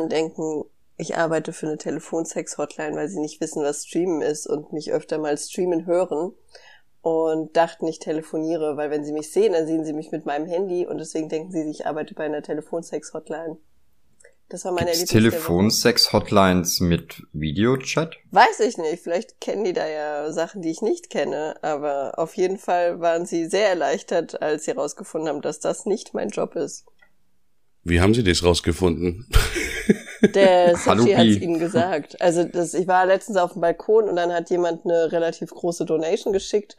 Nachbarn denken, ich arbeite für eine Telefonsex-Hotline, weil sie nicht wissen, was Streamen ist und mich öfter mal streamen hören und dachten, ich telefoniere, weil wenn sie mich sehen, dann sehen sie mich mit meinem Handy und deswegen denken sie, ich arbeite bei einer Telefonsex-Hotline. Das war meine Telefonsex-Hotlines mit Videochat? Weiß ich nicht. Vielleicht kennen die da ja Sachen, die ich nicht kenne. Aber auf jeden Fall waren sie sehr erleichtert, als sie herausgefunden haben, dass das nicht mein Job ist. Wie haben sie das rausgefunden? Der Sushi hat es ihnen gesagt. Also das, ich war letztens auf dem Balkon und dann hat jemand eine relativ große Donation geschickt.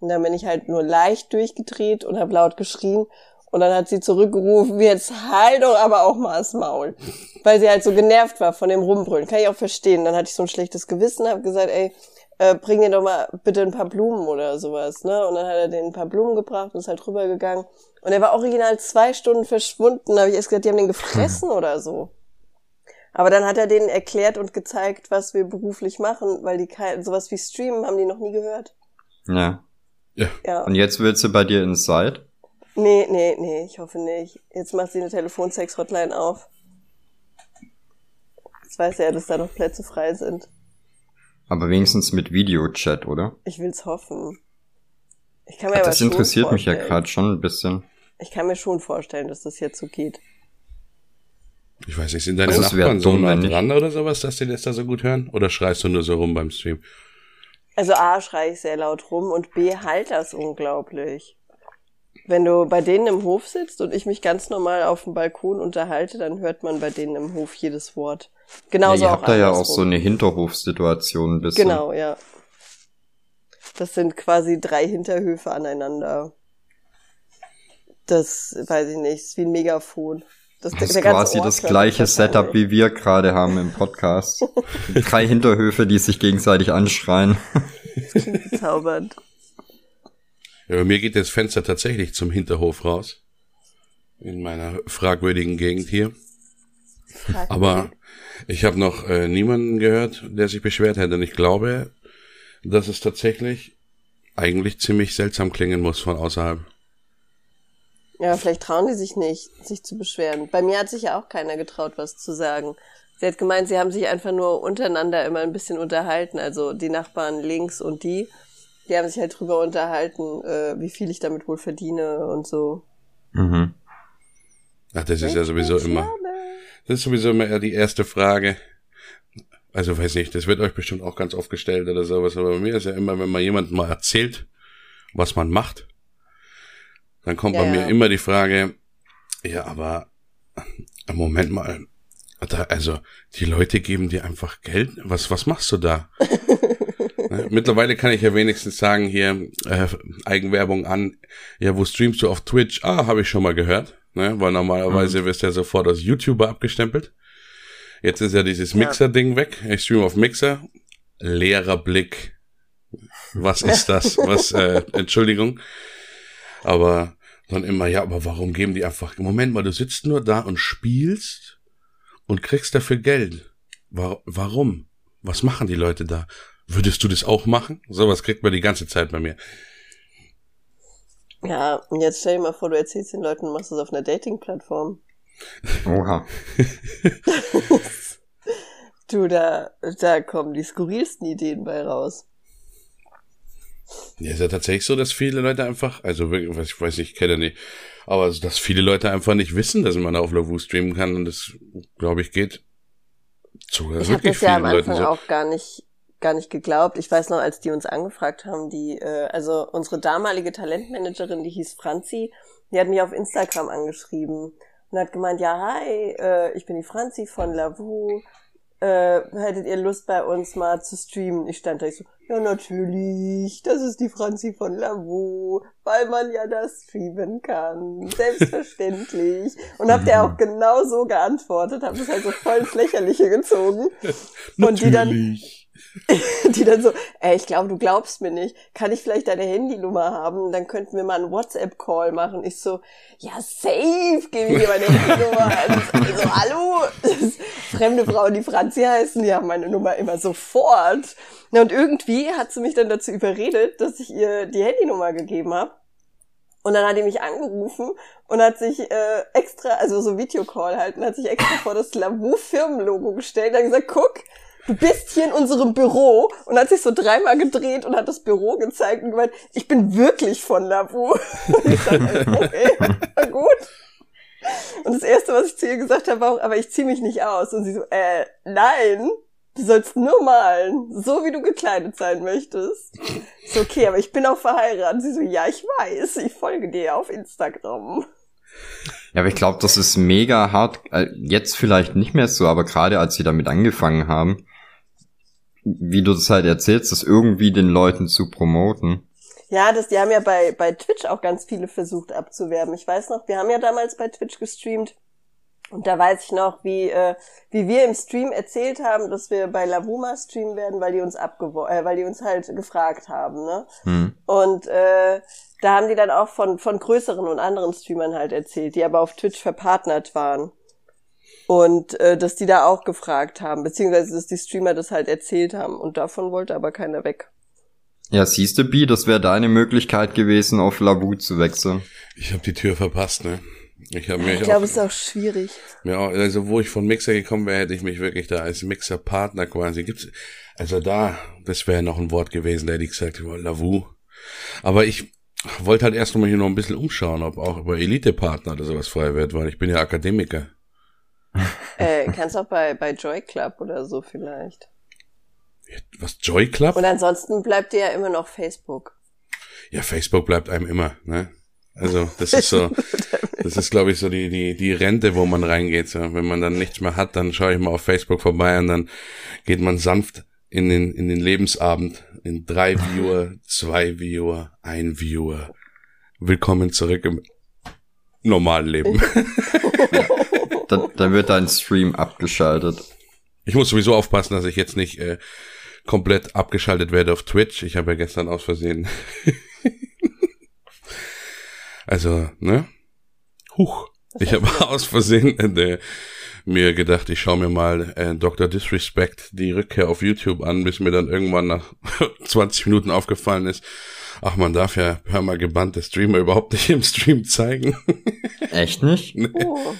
Und dann bin ich halt nur leicht durchgedreht und habe laut geschrien. Und dann hat sie zurückgerufen, jetzt halt doch aber auch mal das Maul. Weil sie halt so genervt war von dem Rumbrüllen. Kann ich auch verstehen. Dann hatte ich so ein schlechtes Gewissen, habe gesagt, ey, äh, bring dir doch mal bitte ein paar Blumen oder sowas, ne? Und dann hat er denen ein paar Blumen gebracht und ist halt rübergegangen. Und er war original zwei Stunden verschwunden. Da habe ich erst gesagt, die haben den gefressen oder so. Aber dann hat er denen erklärt und gezeigt, was wir beruflich machen, weil die kein, sowas wie Streamen haben die noch nie gehört. Ja. Ja. ja. Und jetzt willst du bei dir Inside? Nee, nee, nee, ich hoffe nicht. Jetzt macht sie eine Telefonsex-Hotline auf. Jetzt weiß er ja, dass da noch Plätze frei sind. Aber wenigstens mit Videochat, oder? Ich will's hoffen. Ich kann mir aber Das interessiert mich ja gerade schon ein bisschen. Ich kann mir schon vorstellen, dass das jetzt so geht. Ich weiß nicht, sind deine also Nachbarn so nah dran oder sowas, dass die das da so gut hören? Oder schreist du nur so rum beim Stream? Also A, schrei ich sehr laut rum und B, halt das unglaublich. Wenn du bei denen im Hof sitzt und ich mich ganz normal auf dem Balkon unterhalte, dann hört man bei denen im Hof jedes Wort. Genauso ja, ihr habt da ja auch so eine Hinterhofsituation ein bisschen. Genau, ja. Das sind quasi drei Hinterhöfe aneinander. Das weiß ich nicht, ist wie ein Megafon. Das, das ist quasi das gleiche Setup, wie wir gerade haben im Podcast. drei Hinterhöfe, die sich gegenseitig anschreien. Bezaubernd. Ja, bei mir geht das Fenster tatsächlich zum Hinterhof raus. In meiner fragwürdigen Gegend hier. Fragwürdig. Aber ich habe noch äh, niemanden gehört, der sich beschwert hätte. Und ich glaube, dass es tatsächlich eigentlich ziemlich seltsam klingen muss von außerhalb. Ja, vielleicht trauen die sich nicht, sich zu beschweren. Bei mir hat sich ja auch keiner getraut, was zu sagen. Sie hat gemeint, sie haben sich einfach nur untereinander immer ein bisschen unterhalten, also die Nachbarn links und die. Die haben sich halt drüber unterhalten, äh, wie viel ich damit wohl verdiene und so. Mhm. Ach, das ist ja sowieso immer. Das ist sowieso immer eher die erste Frage. Also weiß nicht, das wird euch bestimmt auch ganz oft gestellt oder sowas, aber bei mir ist ja immer, wenn man jemandem mal erzählt, was man macht, dann kommt ja, bei mir ja. immer die Frage, ja, aber Moment mal, also die Leute geben dir einfach Geld. Was, was machst du da? Ne, mittlerweile kann ich ja wenigstens sagen, hier äh, Eigenwerbung an, ja, wo streamst du auf Twitch? Ah, habe ich schon mal gehört, ne? weil normalerweise mhm. wirst du ja sofort als YouTuber abgestempelt. Jetzt ist ja dieses Mixer-Ding weg. Ich streame auf Mixer. Leerer Blick. Was ist das? Was, äh, Entschuldigung. Aber dann immer, ja, aber warum geben die einfach, Moment mal, du sitzt nur da und spielst und kriegst dafür Geld. War, warum? Was machen die Leute da? Würdest du das auch machen? Sowas kriegt man die ganze Zeit bei mir. Ja, und jetzt stell dir mal vor, du erzählst den Leuten, du machst das auf einer Dating-Plattform. Oha. du, da, da kommen die skurrilsten Ideen bei raus. Ja, ist ja tatsächlich so, dass viele Leute einfach, also wirklich, ich weiß nicht, ich kenne nicht, aber dass viele Leute einfach nicht wissen, dass man auf Lavu streamen kann und das, glaube ich, geht zu ich wirklich vielen ja am Anfang so. auch gar nicht gar nicht geglaubt. Ich weiß noch, als die uns angefragt haben, die, äh, also unsere damalige Talentmanagerin, die hieß Franzi, die hat mich auf Instagram angeschrieben und hat gemeint, ja, hi, äh, ich bin die Franzi von Lavu, äh, hättet ihr Lust bei uns mal zu streamen? Ich stand da ich so, ja natürlich, das ist die Franzi von Lavu, weil man ja das streamen kann, selbstverständlich. Und habt ihr auch genau so geantwortet, habt es halt so voll ins Lächerliche gezogen. Und die dann die dann so, ey, ich glaube, du glaubst mir nicht. Kann ich vielleicht deine Handynummer haben? Dann könnten wir mal einen WhatsApp-Call machen. Ich so, ja, safe, gebe ich dir meine Handynummer. Also, hallo? Fremde Frauen, die Franzi heißen, die haben meine Nummer immer sofort. Na, und irgendwie hat sie mich dann dazu überredet, dass ich ihr die Handynummer gegeben habe. Und dann hat die mich angerufen und hat sich äh, extra, also so Videocall halt, und hat sich extra vor das Lavu-Firmenlogo gestellt und hat gesagt, guck, du bist hier in unserem Büro und hat sich so dreimal gedreht und hat das Büro gezeigt und gemeint, ich bin wirklich von Lavu. Und ich dachte, okay, gut. Und das erste, was ich zu ihr gesagt habe, war auch, aber ich ziehe mich nicht aus. Und sie so, äh, nein, Du sollst nur malen, so wie du gekleidet sein möchtest. Ist okay, aber ich bin auch verheiratet. Sie so, ja, ich weiß, ich folge dir auf Instagram. Ja, aber ich glaube, das ist mega hart. Äh, jetzt vielleicht nicht mehr so, aber gerade als sie damit angefangen haben, wie du das halt erzählst, das irgendwie den Leuten zu promoten. Ja, das, die haben ja bei, bei Twitch auch ganz viele versucht abzuwerben. Ich weiß noch, wir haben ja damals bei Twitch gestreamt und da weiß ich noch, wie, äh, wie wir im Stream erzählt haben, dass wir bei Lavuma streamen werden, weil die uns abgewo äh, weil die uns halt gefragt haben, ne? Hm. Und äh, da haben die dann auch von, von größeren und anderen Streamern halt erzählt, die aber auf Twitch verpartnert waren. Und äh, dass die da auch gefragt haben, beziehungsweise dass die Streamer das halt erzählt haben. Und davon wollte aber keiner weg. Ja, siehst du, B, das wäre deine Möglichkeit gewesen, auf Lavu zu wechseln. Ich habe die Tür verpasst, ne? Ich, hab mir ich glaube, es ist auch schwierig. Ja, also wo ich von Mixer gekommen wäre, hätte ich mich wirklich da als Mixer-Partner quasi. Gibt's, also da, das wäre noch ein Wort gewesen, der hätte ich gesagt, Lavu. Aber ich wollte halt erst noch mal hier noch ein bisschen umschauen, ob auch über Elite-Partner oder sowas frei wird, weil ich bin ja Akademiker. Äh, kannst auch bei, bei Joy Club oder so vielleicht. Was, Joy Club? Und ansonsten bleibt dir ja immer noch Facebook. Ja, Facebook bleibt einem immer, ne? Also das ist so, das ist glaube ich so die die die Rente, wo man reingeht. So. Wenn man dann nichts mehr hat, dann schaue ich mal auf Facebook vorbei und dann geht man sanft in den in den Lebensabend in drei Viewer, zwei Viewer, ein Viewer. Willkommen zurück im normalen Leben. dann, dann wird dein Stream abgeschaltet. Ich muss sowieso aufpassen, dass ich jetzt nicht äh, komplett abgeschaltet werde auf Twitch. Ich habe ja gestern aus Versehen also, ne? Huch. Ich habe aus Versehen äh, mir gedacht, ich schaue mir mal äh, Dr. Disrespect die Rückkehr auf YouTube an, bis mir dann irgendwann nach 20 Minuten aufgefallen ist, ach, man darf ja permagebannte Streamer überhaupt nicht im Stream zeigen. Echt nicht? nee. oh.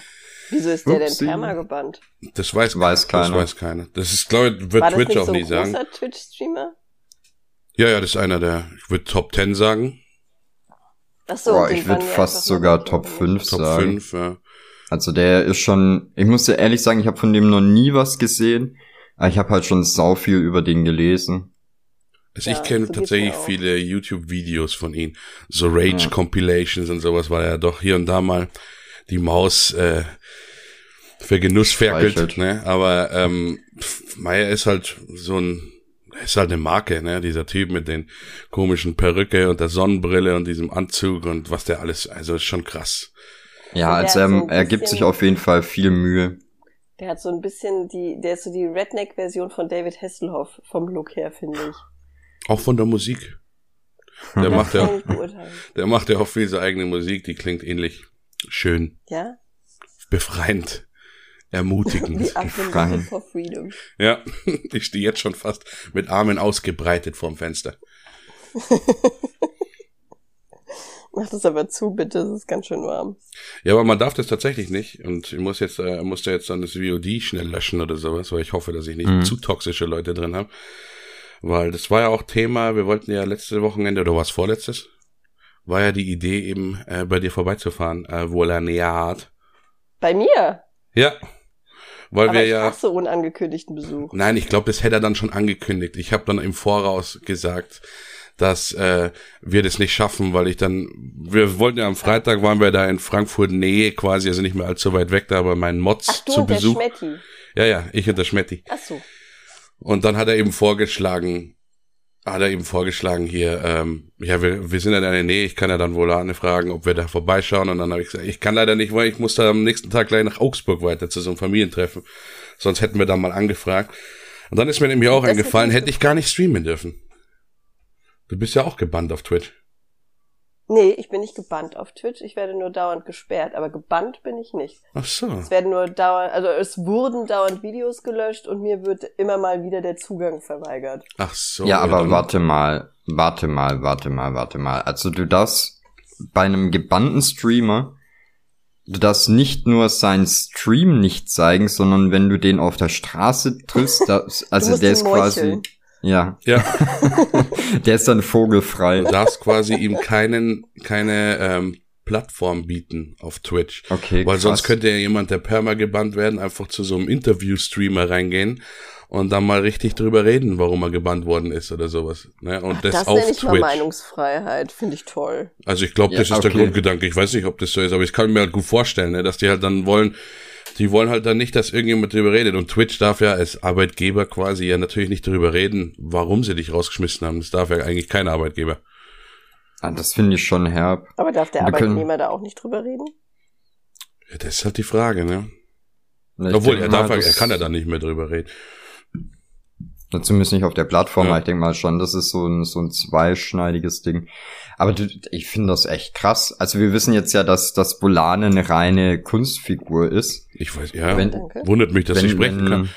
Wieso ist der Upsi. denn permagebannt? Das weiß, weiß keiner. Das weiß keiner. Das ist, glaube ich, wird War Twitch auch so nie sagen. Twitch-Streamer? Ja, ja, das ist einer der, ich würde Top 10 sagen. Ach so, Boah, ich würde fast sogar Top 5 Top sagen. 5, ja. Also der ist schon, ich muss dir ehrlich sagen, ich habe von dem noch nie was gesehen, aber ich habe halt schon sau viel über den gelesen. Also ja, ich kenne so tatsächlich viele YouTube-Videos von ihm, so Rage-Compilations ja. und sowas, weil er doch hier und da mal die Maus äh, für Genuss ferkelt, ne? Aber ähm, Meier ist halt so ein ist halt eine Marke, ne? Dieser Typ mit den komischen Perücke und der Sonnenbrille und diesem Anzug und was der alles, also ist schon krass. Ja, also er, so er gibt sich auf jeden Fall viel Mühe. Der hat so ein bisschen die, der ist so die Redneck-Version von David Hasselhoff vom Look her, finde ich. Auch von der Musik. Der macht ja, der macht ja auch viel seine eigene Musik, die klingt ähnlich schön. Ja? Befreiend ermutigend. Die for Freedom. Ja, ich stehe jetzt schon fast mit Armen ausgebreitet vorm Fenster. Mach das aber zu, bitte, es ist ganz schön warm. Ja, aber man darf das tatsächlich nicht. Und ich muss jetzt, äh, musste jetzt dann das VOD schnell löschen oder sowas, weil ich hoffe, dass ich nicht mhm. zu toxische Leute drin habe. Weil das war ja auch Thema, wir wollten ja letzte Wochenende, oder was vorletztes, war ja die Idee eben, äh, bei dir vorbeizufahren, äh, wo er näher hat. Bei mir? Ja. Weil Aber wir ja. hasse unangekündigten Besuch. Nein, ich glaube, das hätte er dann schon angekündigt. Ich habe dann im Voraus gesagt, dass äh, wir das nicht schaffen, weil ich dann, wir wollten ja am Freitag, waren wir da in Frankfurt Nähe quasi, also nicht mehr allzu weit weg, da aber meinen Mods Ach, du zu und Besuch. Der Schmetti. Ja, ja, ich und der Schmetti. Ach so. Und dann hat er eben vorgeschlagen, hat er eben vorgeschlagen hier, ähm, ja, wir, wir sind ja in der Nähe, ich kann ja dann wohl Anne fragen, ob wir da vorbeischauen. Und dann habe ich gesagt, ich kann leider nicht, weil ich muss da am nächsten Tag gleich nach Augsburg weiter zu so einem Familientreffen. Sonst hätten wir da mal angefragt. Und dann ist mir nämlich auch das eingefallen, hätte ich gar nicht streamen dürfen. Du bist ja auch gebannt auf Twitch. Nee, ich bin nicht gebannt auf Twitch. Ich werde nur dauernd gesperrt, aber gebannt bin ich nicht. Ach so. Es werden nur dauernd, also es wurden dauernd Videos gelöscht und mir wird immer mal wieder der Zugang verweigert. Ach so. Ja, aber warte mal, warte mal, warte mal, warte mal. Also du darfst bei einem gebannten Streamer, du darfst nicht nur seinen Stream nicht zeigen, sondern wenn du den auf der Straße triffst, da, also der ist quasi, ja. Ja. der ist dann vogelfrei. Du darfst quasi ihm keinen, keine ähm, Plattform bieten auf Twitch. Okay. Weil krass. sonst könnte ja jemand, der perma gebannt werden, einfach zu so einem Interview-Streamer reingehen und dann mal richtig drüber reden, warum er gebannt worden ist oder sowas. Ne? Und Ach, das, das auf nenne ich Twitch. Mal Meinungsfreiheit, finde ich toll. Also ich glaube, das ja, ist okay. der Grundgedanke. Ich weiß nicht, ob das so ist, aber ich kann mir halt gut vorstellen, ne, dass die halt dann wollen, die wollen halt dann nicht, dass irgendjemand drüber redet. Und Twitch darf ja als Arbeitgeber quasi ja natürlich nicht drüber reden, warum sie dich rausgeschmissen haben. Das darf ja eigentlich kein Arbeitgeber. Ah, das finde ich schon herb. Aber darf der Arbeitnehmer da auch nicht drüber reden? Ja, das ist halt die Frage, ne? Na, Obwohl, er darf, er kann ja da nicht mehr drüber reden. Zumindest nicht auf der Plattform, ja. ich denke mal schon, das ist so ein, so ein zweischneidiges Ding. Aber du, ich finde das echt krass. Also wir wissen jetzt ja, dass das Bolane eine reine Kunstfigur ist. Ich weiß, ja, wenn, wundert mich, dass wenn, sie sprechen wenn, kann.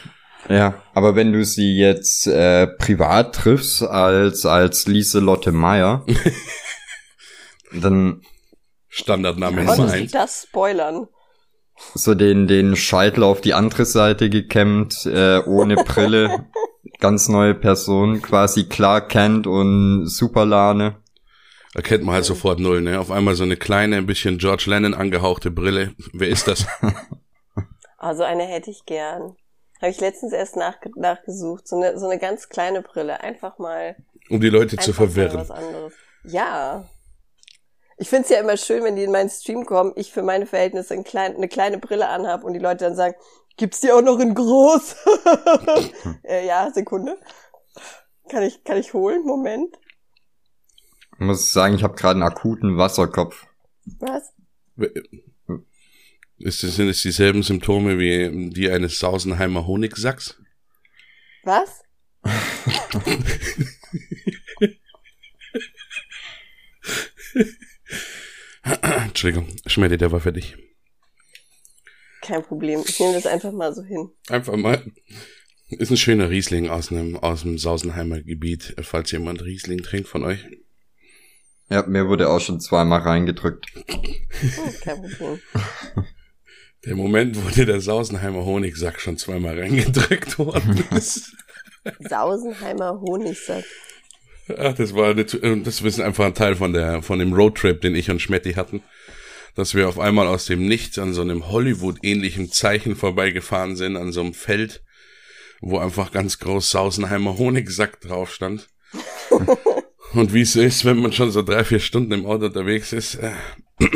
Ja, aber wenn du sie jetzt äh, privat triffst als als Lieselotte Meyer, dann Standardname Nummer eins. das spoilern? So den den Scheitel auf die andere Seite gekämmt, äh, ohne Brille, ganz neue Person, quasi klar kennt und Superlane. Erkennt man halt sofort null, ne? Auf einmal so eine kleine, ein bisschen George Lennon angehauchte Brille. Wer ist das? Also eine hätte ich gern. Habe ich letztens erst nach, nachgesucht. So eine, so eine ganz kleine Brille. Einfach mal. Um die Leute zu verwirren. Was anderes. Ja. Ich find's ja immer schön, wenn die in meinen Stream kommen, ich für meine Verhältnisse ein klein, eine kleine Brille anhab und die Leute dann sagen, gibt's die auch noch in groß? äh, ja, Sekunde. Kann ich, kann ich holen? Moment. Ich muss sagen, ich habe gerade einen akuten Wasserkopf. Was? Ist das, sind es dieselben Symptome wie die eines Sausenheimer Honigsacks? Was? Entschuldigung, Schmelly, der war fertig. Kein Problem. Ich nehme das einfach mal so hin. Einfach mal. Ist ein schöner Riesling aus einem, aus dem Sausenheimer Gebiet, falls jemand Riesling trinkt von euch. Ja, mir wurde auch schon zweimal reingedrückt. Oh, kein Problem. Der Moment, wo dir der Sausenheimer Honigsack schon zweimal reingedrückt worden ist. Sausenheimer Honigsack. Ach, das war, das ist einfach ein Teil von der, von dem Roadtrip, den ich und Schmetti hatten. Dass wir auf einmal aus dem Nichts an so einem Hollywood-ähnlichen Zeichen vorbeigefahren sind, an so einem Feld, wo einfach ganz groß Sausenheimer Honigsack drauf stand. und wie es so ist, wenn man schon so drei, vier Stunden im Auto unterwegs ist, äh,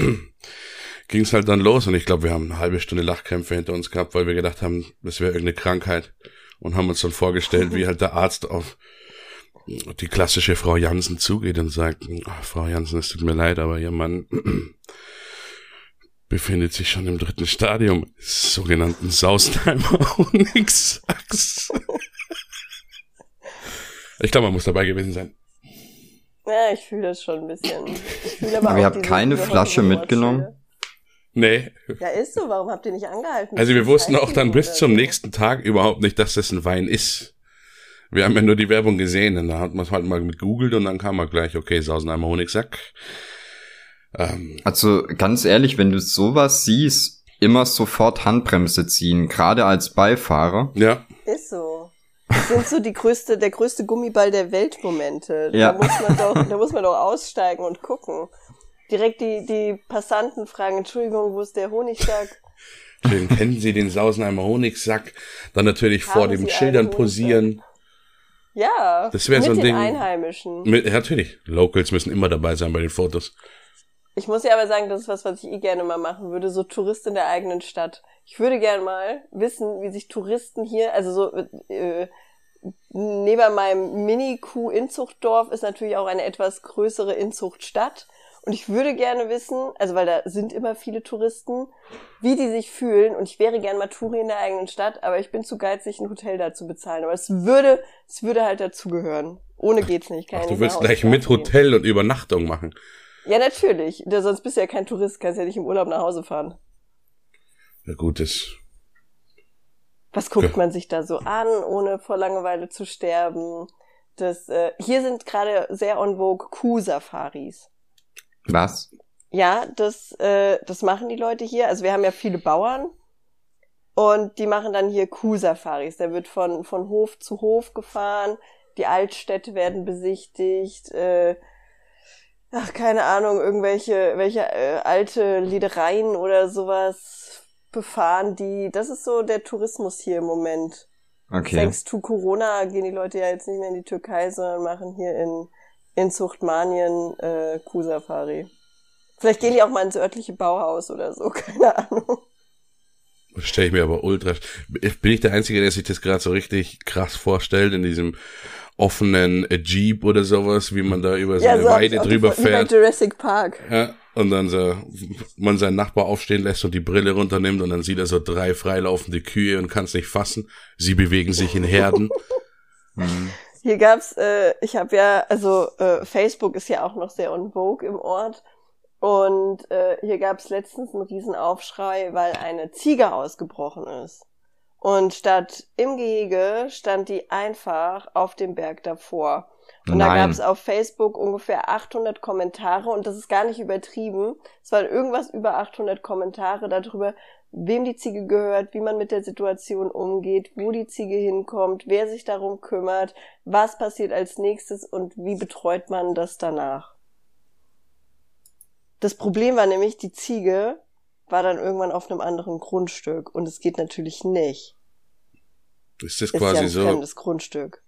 ging es halt dann los und ich glaube, wir haben eine halbe Stunde Lachkrämpfe hinter uns gehabt, weil wir gedacht haben, das wäre irgendeine Krankheit und haben uns dann vorgestellt, wie halt der Arzt auf die klassische Frau Jansen zugeht und sagt, Frau Jansen, es tut mir leid, aber Ihr Mann befindet sich schon im dritten Stadium sogenannten Saustenheimer Honigssacks. ich glaube, man muss dabei gewesen sein. Ja, ich fühle das schon ein bisschen. Ich aber, aber ihr habt keine Flasche mitgenommen? Nee. Ja, ist so. Warum habt ihr nicht angehalten? Also wir wussten auch dann bis zum nächsten Tag überhaupt nicht, dass das ein Wein ist. Wir haben ja nur die Werbung gesehen und da hat man es halt mal mit googelt und dann kam man gleich, okay, Sausenheimer Honigsack. Ähm, also ganz ehrlich, wenn du sowas siehst, immer sofort Handbremse ziehen, gerade als Beifahrer. Ja. Ist so. Das sind so die größte, der größte Gummiball der Weltmomente. Ja. Da muss man doch, da muss man doch aussteigen und gucken direkt die, die Passanten fragen, Entschuldigung, wo ist der Honigsack? Schön, kennen Sie den Sausenheimer Honigsack? Dann natürlich Haben vor dem Schildern posieren. Ja, das wäre so ein den Ding. Einheimischen. Mit, natürlich. Locals müssen immer dabei sein bei den Fotos. Ich muss ja aber sagen, das ist was, was ich eh gerne mal machen würde, so Tourist in der eigenen Stadt. Ich würde gerne mal wissen, wie sich Touristen hier, also so äh, neben meinem Mini-Kuh-Inzuchtdorf ist natürlich auch eine etwas größere Inzuchtstadt. Und ich würde gerne wissen, also weil da sind immer viele Touristen, wie die sich fühlen. Und ich wäre gerne mal Touri in der eigenen Stadt, aber ich bin zu geizig, ein Hotel da zu bezahlen. Aber es würde, es würde halt dazugehören. Ohne geht's nicht. Kann Ach, du willst gleich mit Hotel und Übernachtung machen. Ja, natürlich. Da, sonst bist du ja kein Tourist, kannst ja nicht im Urlaub nach Hause fahren. Ja, gut, das. Was guckt ja. man sich da so an, ohne vor Langeweile zu sterben? Das, äh, hier sind gerade sehr on vogue Kuh-Safaris. Was? Ja, das, äh, das machen die Leute hier. Also wir haben ja viele Bauern und die machen dann hier Kuhsafaris. Der wird von, von Hof zu Hof gefahren, die Altstädte werden besichtigt, äh, ach, keine Ahnung, irgendwelche welche äh, alte Liedereien oder sowas befahren die. Das ist so der Tourismus hier im Moment. Okay. Thanks to Corona gehen die Leute ja jetzt nicht mehr in die Türkei, sondern machen hier in, in Zuchtmanien äh, Kuhsafari. Vielleicht gehen die auch mal ins örtliche Bauhaus oder so, keine Ahnung. Stelle ich mir aber ultra. Bin ich der Einzige, der sich das gerade so richtig krass vorstellt in diesem offenen Jeep oder sowas, wie man da über so ja, eine so Weide drüber fährt. Jurassic Park. Ja, und dann so, man seinen Nachbar aufstehen lässt und die Brille runternimmt und dann sieht er so drei freilaufende Kühe und kann es nicht fassen. Sie bewegen sich in Herden. mhm. Hier gab's, äh, ich habe ja, also äh, Facebook ist ja auch noch sehr on vogue im Ort. Und äh, hier gab's letztens einen Riesenaufschrei, weil eine Ziege ausgebrochen ist. Und statt im Gehege stand die einfach auf dem Berg davor. Und Nein. da gab es auf Facebook ungefähr 800 Kommentare und das ist gar nicht übertrieben. Es waren irgendwas über 800 Kommentare darüber, wem die Ziege gehört, wie man mit der Situation umgeht, wo die Ziege hinkommt, wer sich darum kümmert, was passiert als nächstes und wie betreut man das danach. Das Problem war nämlich, die Ziege war dann irgendwann auf einem anderen Grundstück und es geht natürlich nicht. Ist das quasi ist ja ein so? Fremdes Grundstück.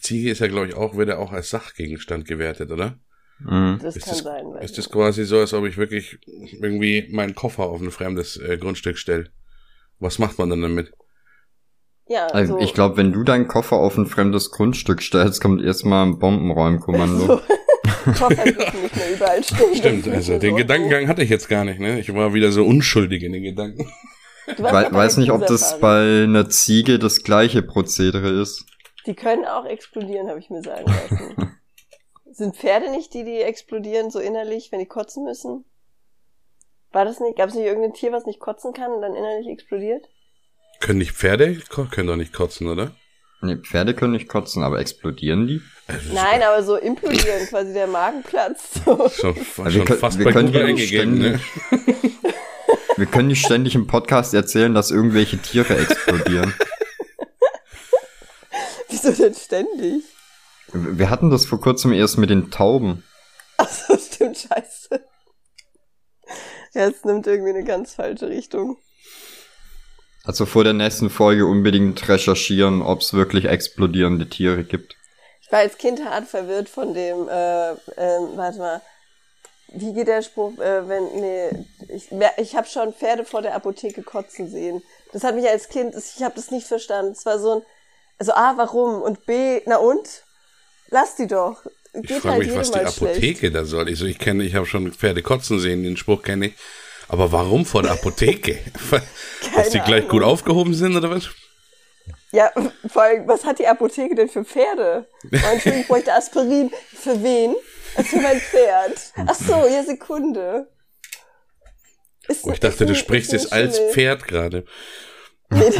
Ziege ist ja, glaube ich, auch, wird ja auch als Sachgegenstand gewertet, oder? Mhm. Das ist kann das, sein. Ist das quasi so, als ob ich wirklich irgendwie meinen Koffer auf ein fremdes äh, Grundstück stelle? Was macht man dann damit? Ja, also, ich glaube, wenn du deinen Koffer auf ein fremdes Grundstück stellst, kommt erstmal ein Bombenräumkommando. Koffer dürfen nicht mehr überall stehen. Stimmt, also den Gedankengang hatte ich jetzt gar nicht, ne? Ich war wieder so unschuldig in den Gedanken. Ich weiß nicht, ob das bei einer Ziege das gleiche Prozedere ist. Die können auch explodieren, habe ich mir sagen lassen. Sind Pferde nicht die, die explodieren so innerlich, wenn die kotzen müssen? War das nicht? Gab es nicht irgendein Tier, was nicht kotzen kann und dann innerlich explodiert? Können nicht Pferde? Können doch nicht kotzen, oder? Nee, Pferde können nicht kotzen, aber explodieren die? Also Nein, aber so implodieren, quasi der Magen platzt. So. Schon, schon wir können, fast wir bei können Google eingegeben, ne? wir können nicht ständig im Podcast erzählen, dass irgendwelche Tiere explodieren. Wieso denn ständig? Wir hatten das vor kurzem erst mit den Tauben. Ach so, stimmt, scheiße. Ja, es nimmt irgendwie eine ganz falsche Richtung. Also vor der nächsten Folge unbedingt recherchieren, ob es wirklich explodierende Tiere gibt. Ich war als Kind hart verwirrt von dem, äh, äh, warte mal, wie geht der Spruch, äh, wenn, nee, ich, ich habe schon Pferde vor der Apotheke kotzen sehen. Das hat mich als Kind, ich habe das nicht verstanden. Es war so ein, also A, warum? Und B, na und? Lass die doch. Geht ich frage halt mich, was die Apotheke schlecht. da soll. Ich, so, ich kenne, ich habe schon Pferde kotzen sehen, den Spruch kenne ich. Aber warum vor der Apotheke? Dass die gleich gut aufgehoben sind oder was? Ja, vor allem, was hat die Apotheke denn für Pferde? Meinetwegen bräuchte Aspirin. Für wen? Für mein Pferd. Ach so, ja, Sekunde. Ist, oh, ich dachte, du sprichst jetzt als Pferd gerade. Nee,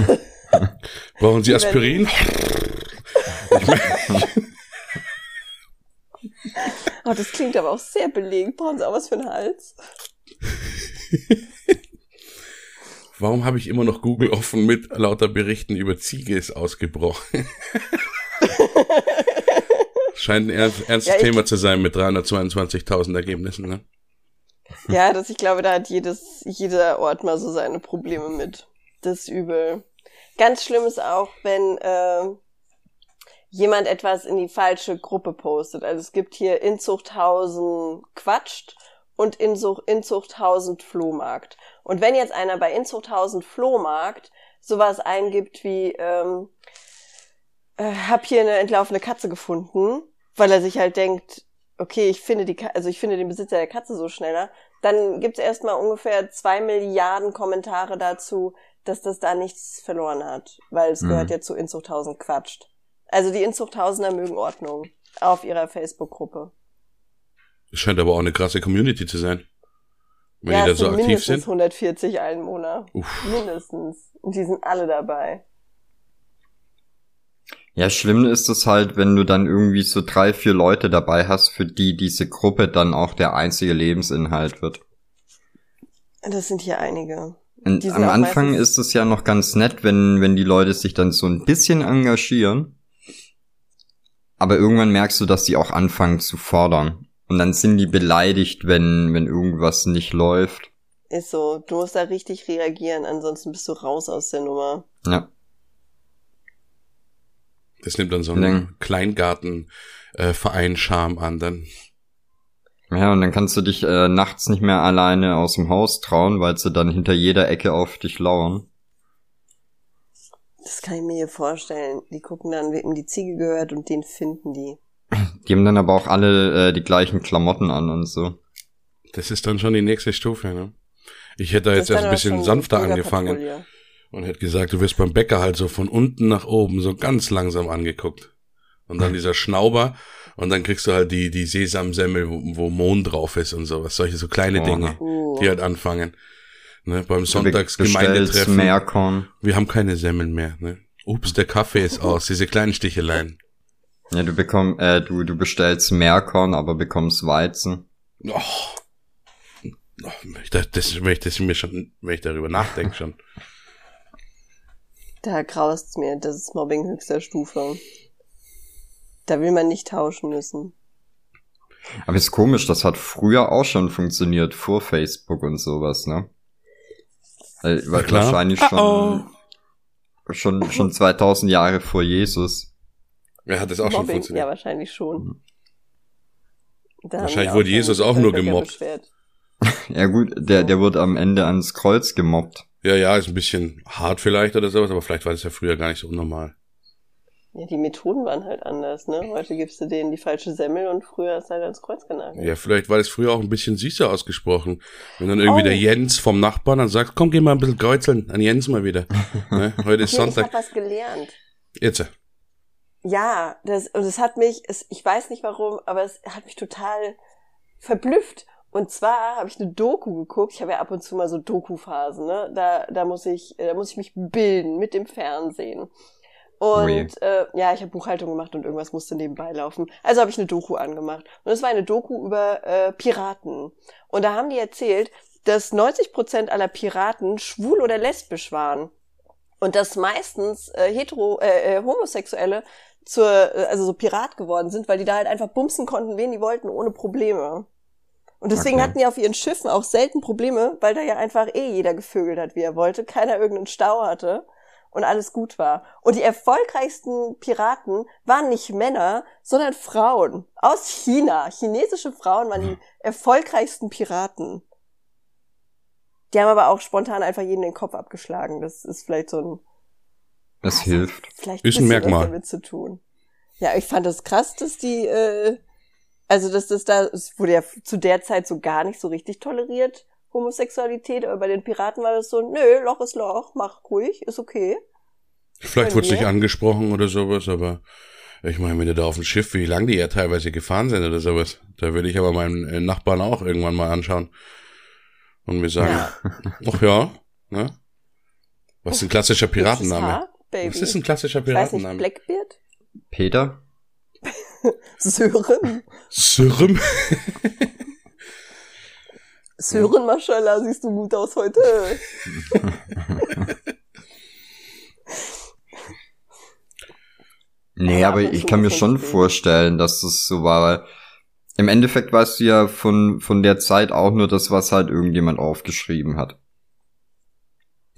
Brauchen Sie Aspirin? oh, das klingt aber auch sehr belegt. Brauchen Sie auch was für einen Hals? Warum habe ich immer noch Google offen mit lauter Berichten über Ziege ist ausgebrochen? Scheint ein ernst, ernstes ja, Thema zu sein mit 322.000 Ergebnissen, ne? Ja, das, ich glaube, da hat jedes, jeder Ort mal so seine Probleme mit. Das übel. Ganz schlimm ist auch, wenn äh, jemand etwas in die falsche Gruppe postet. Also es gibt hier Inzuchthausen quatscht und Inzuchthausen Flohmarkt. Und wenn jetzt einer bei Inzuchthausen Flohmarkt sowas eingibt wie ähm, äh, hab hier eine entlaufene Katze gefunden, weil er sich halt denkt, okay, ich finde die, also ich finde den Besitzer der Katze so schneller, dann gibt's erstmal ungefähr zwei Milliarden Kommentare dazu, dass das da nichts verloren hat, weil es mhm. gehört ja zu Inzuchthausen quatscht. Also die Inzuchthausener mögen Ordnung auf ihrer Facebook-Gruppe. Es scheint aber auch eine krasse Community zu sein. Wenn ja, die da so aktiv mindestens sind. 140 Einwohner. Uff. Mindestens. Und die sind alle dabei. Ja, schlimm ist es halt, wenn du dann irgendwie so drei, vier Leute dabei hast, für die diese Gruppe dann auch der einzige Lebensinhalt wird. Das sind hier einige. Und am Anfang ist es ja noch ganz nett, wenn, wenn die Leute sich dann so ein bisschen engagieren. Aber irgendwann merkst du, dass die auch anfangen zu fordern. Und dann sind die beleidigt, wenn, wenn irgendwas nicht läuft. Ist so. Du musst da richtig reagieren, ansonsten bist du raus aus der Nummer. Ja. Das nimmt dann so einen Kleingartenverein äh, Charme an, dann. Ja, und dann kannst du dich äh, nachts nicht mehr alleine aus dem Haus trauen, weil sie dann hinter jeder Ecke auf dich lauern. Das kann ich mir hier vorstellen. Die gucken dann, wem die Ziege gehört und den finden die. Die haben dann aber auch alle äh, die gleichen Klamotten an und so. Das ist dann schon die nächste Stufe, ne? Ich hätte da jetzt erst ein bisschen sanfter angefangen und hätte gesagt, du wirst beim Bäcker halt so von unten nach oben so ganz langsam angeguckt. Und dann dieser Schnauber und dann kriegst du halt die, die Sesamsemmel, wo, wo Mond drauf ist und sowas. Solche so kleine Dinge, oh. die halt anfangen. Ne, beim Sonntagsgemeindetreffen. Wir haben keine Semmeln mehr. Ne? Ups, der Kaffee ist aus. Diese kleinen Sticheleien. Ja, du bekommst, äh, du, du bestellst Meerkorn, aber bekommst Weizen. Oh. oh das, das, wenn ich das mir schon, wenn ich darüber nachdenke schon. Da graust mir, das ist Mobbing höchster Stufe. Da will man nicht tauschen müssen. Aber ist komisch, das hat früher auch schon funktioniert, vor Facebook und sowas, ne? Weil, weil klar. wahrscheinlich schon, oh oh. schon, schon 2000 Jahre vor Jesus. Ja, hat das auch Mobbing, schon funktioniert. Ja, wahrscheinlich schon. Da wahrscheinlich wurde Jesus auch nur gemobbt. ja gut, der, der wurde am Ende ans Kreuz gemobbt. Ja, ja, ist ein bisschen hart vielleicht oder sowas, aber vielleicht war das ja früher gar nicht so unnormal. Ja, die Methoden waren halt anders, ne? Heute gibst du denen die falsche Semmel und früher ist halt ans Kreuz genagelt. Ja, vielleicht war das früher auch ein bisschen süßer ausgesprochen. Wenn dann irgendwie oh. der Jens vom Nachbarn dann sagt, komm, geh mal ein bisschen kreuzeln an Jens mal wieder. ne? Heute ist okay, Sonntag. Ich hab was gelernt. Jetzt. Ja, das, und es hat mich, es, ich weiß nicht warum, aber es hat mich total verblüfft. Und zwar habe ich eine Doku geguckt. Ich habe ja ab und zu mal so Doku-Phasen, ne? Da, da muss ich, da muss ich mich bilden mit dem Fernsehen. Und äh, ja, ich habe Buchhaltung gemacht und irgendwas musste nebenbei laufen. Also habe ich eine Doku angemacht. Und es war eine Doku über äh, Piraten. Und da haben die erzählt, dass 90 Prozent aller Piraten schwul oder lesbisch waren. Und dass meistens äh, hetero, äh, äh, Homosexuelle zur, äh, also so Pirat geworden sind, weil die da halt einfach bumsen konnten, wen die wollten, ohne Probleme. Und deswegen okay. hatten die auf ihren Schiffen auch selten Probleme, weil da ja einfach eh jeder gevögelt hat, wie er wollte, keiner irgendeinen Stau hatte und alles gut war. Und die erfolgreichsten Piraten waren nicht Männer, sondern Frauen aus China. Chinesische Frauen waren die mhm. erfolgreichsten Piraten. Die haben aber auch spontan einfach jeden den Kopf abgeschlagen. Das ist vielleicht so ein. Das also, hilft. Vielleicht ist ein Merkmal. damit zu tun. Ja, ich fand das krass, dass die äh, also dass das da, es wurde ja zu der Zeit so gar nicht so richtig toleriert, Homosexualität, aber bei den Piraten war das so, nö, Loch ist Loch, mach ruhig, ist okay. Vielleicht wurde es nicht angesprochen oder sowas, aber ich meine, wenn du da auf dem Schiff, wie lang die ja teilweise gefahren sind oder sowas, da würde ich aber meinen äh, Nachbarn auch irgendwann mal anschauen und mir sagen, ach ja, ne? Was ist ein klassischer Piratenname? Was ist ein klassischer Piratenname? Blackbeard? Peter? Sören. Sören? Sören, Maschallah, siehst du gut aus heute. nee, aber ich kann mir schon vorstellen, dass das so war, weil im Endeffekt weißt du ja von, von der Zeit auch nur das, was halt irgendjemand aufgeschrieben hat.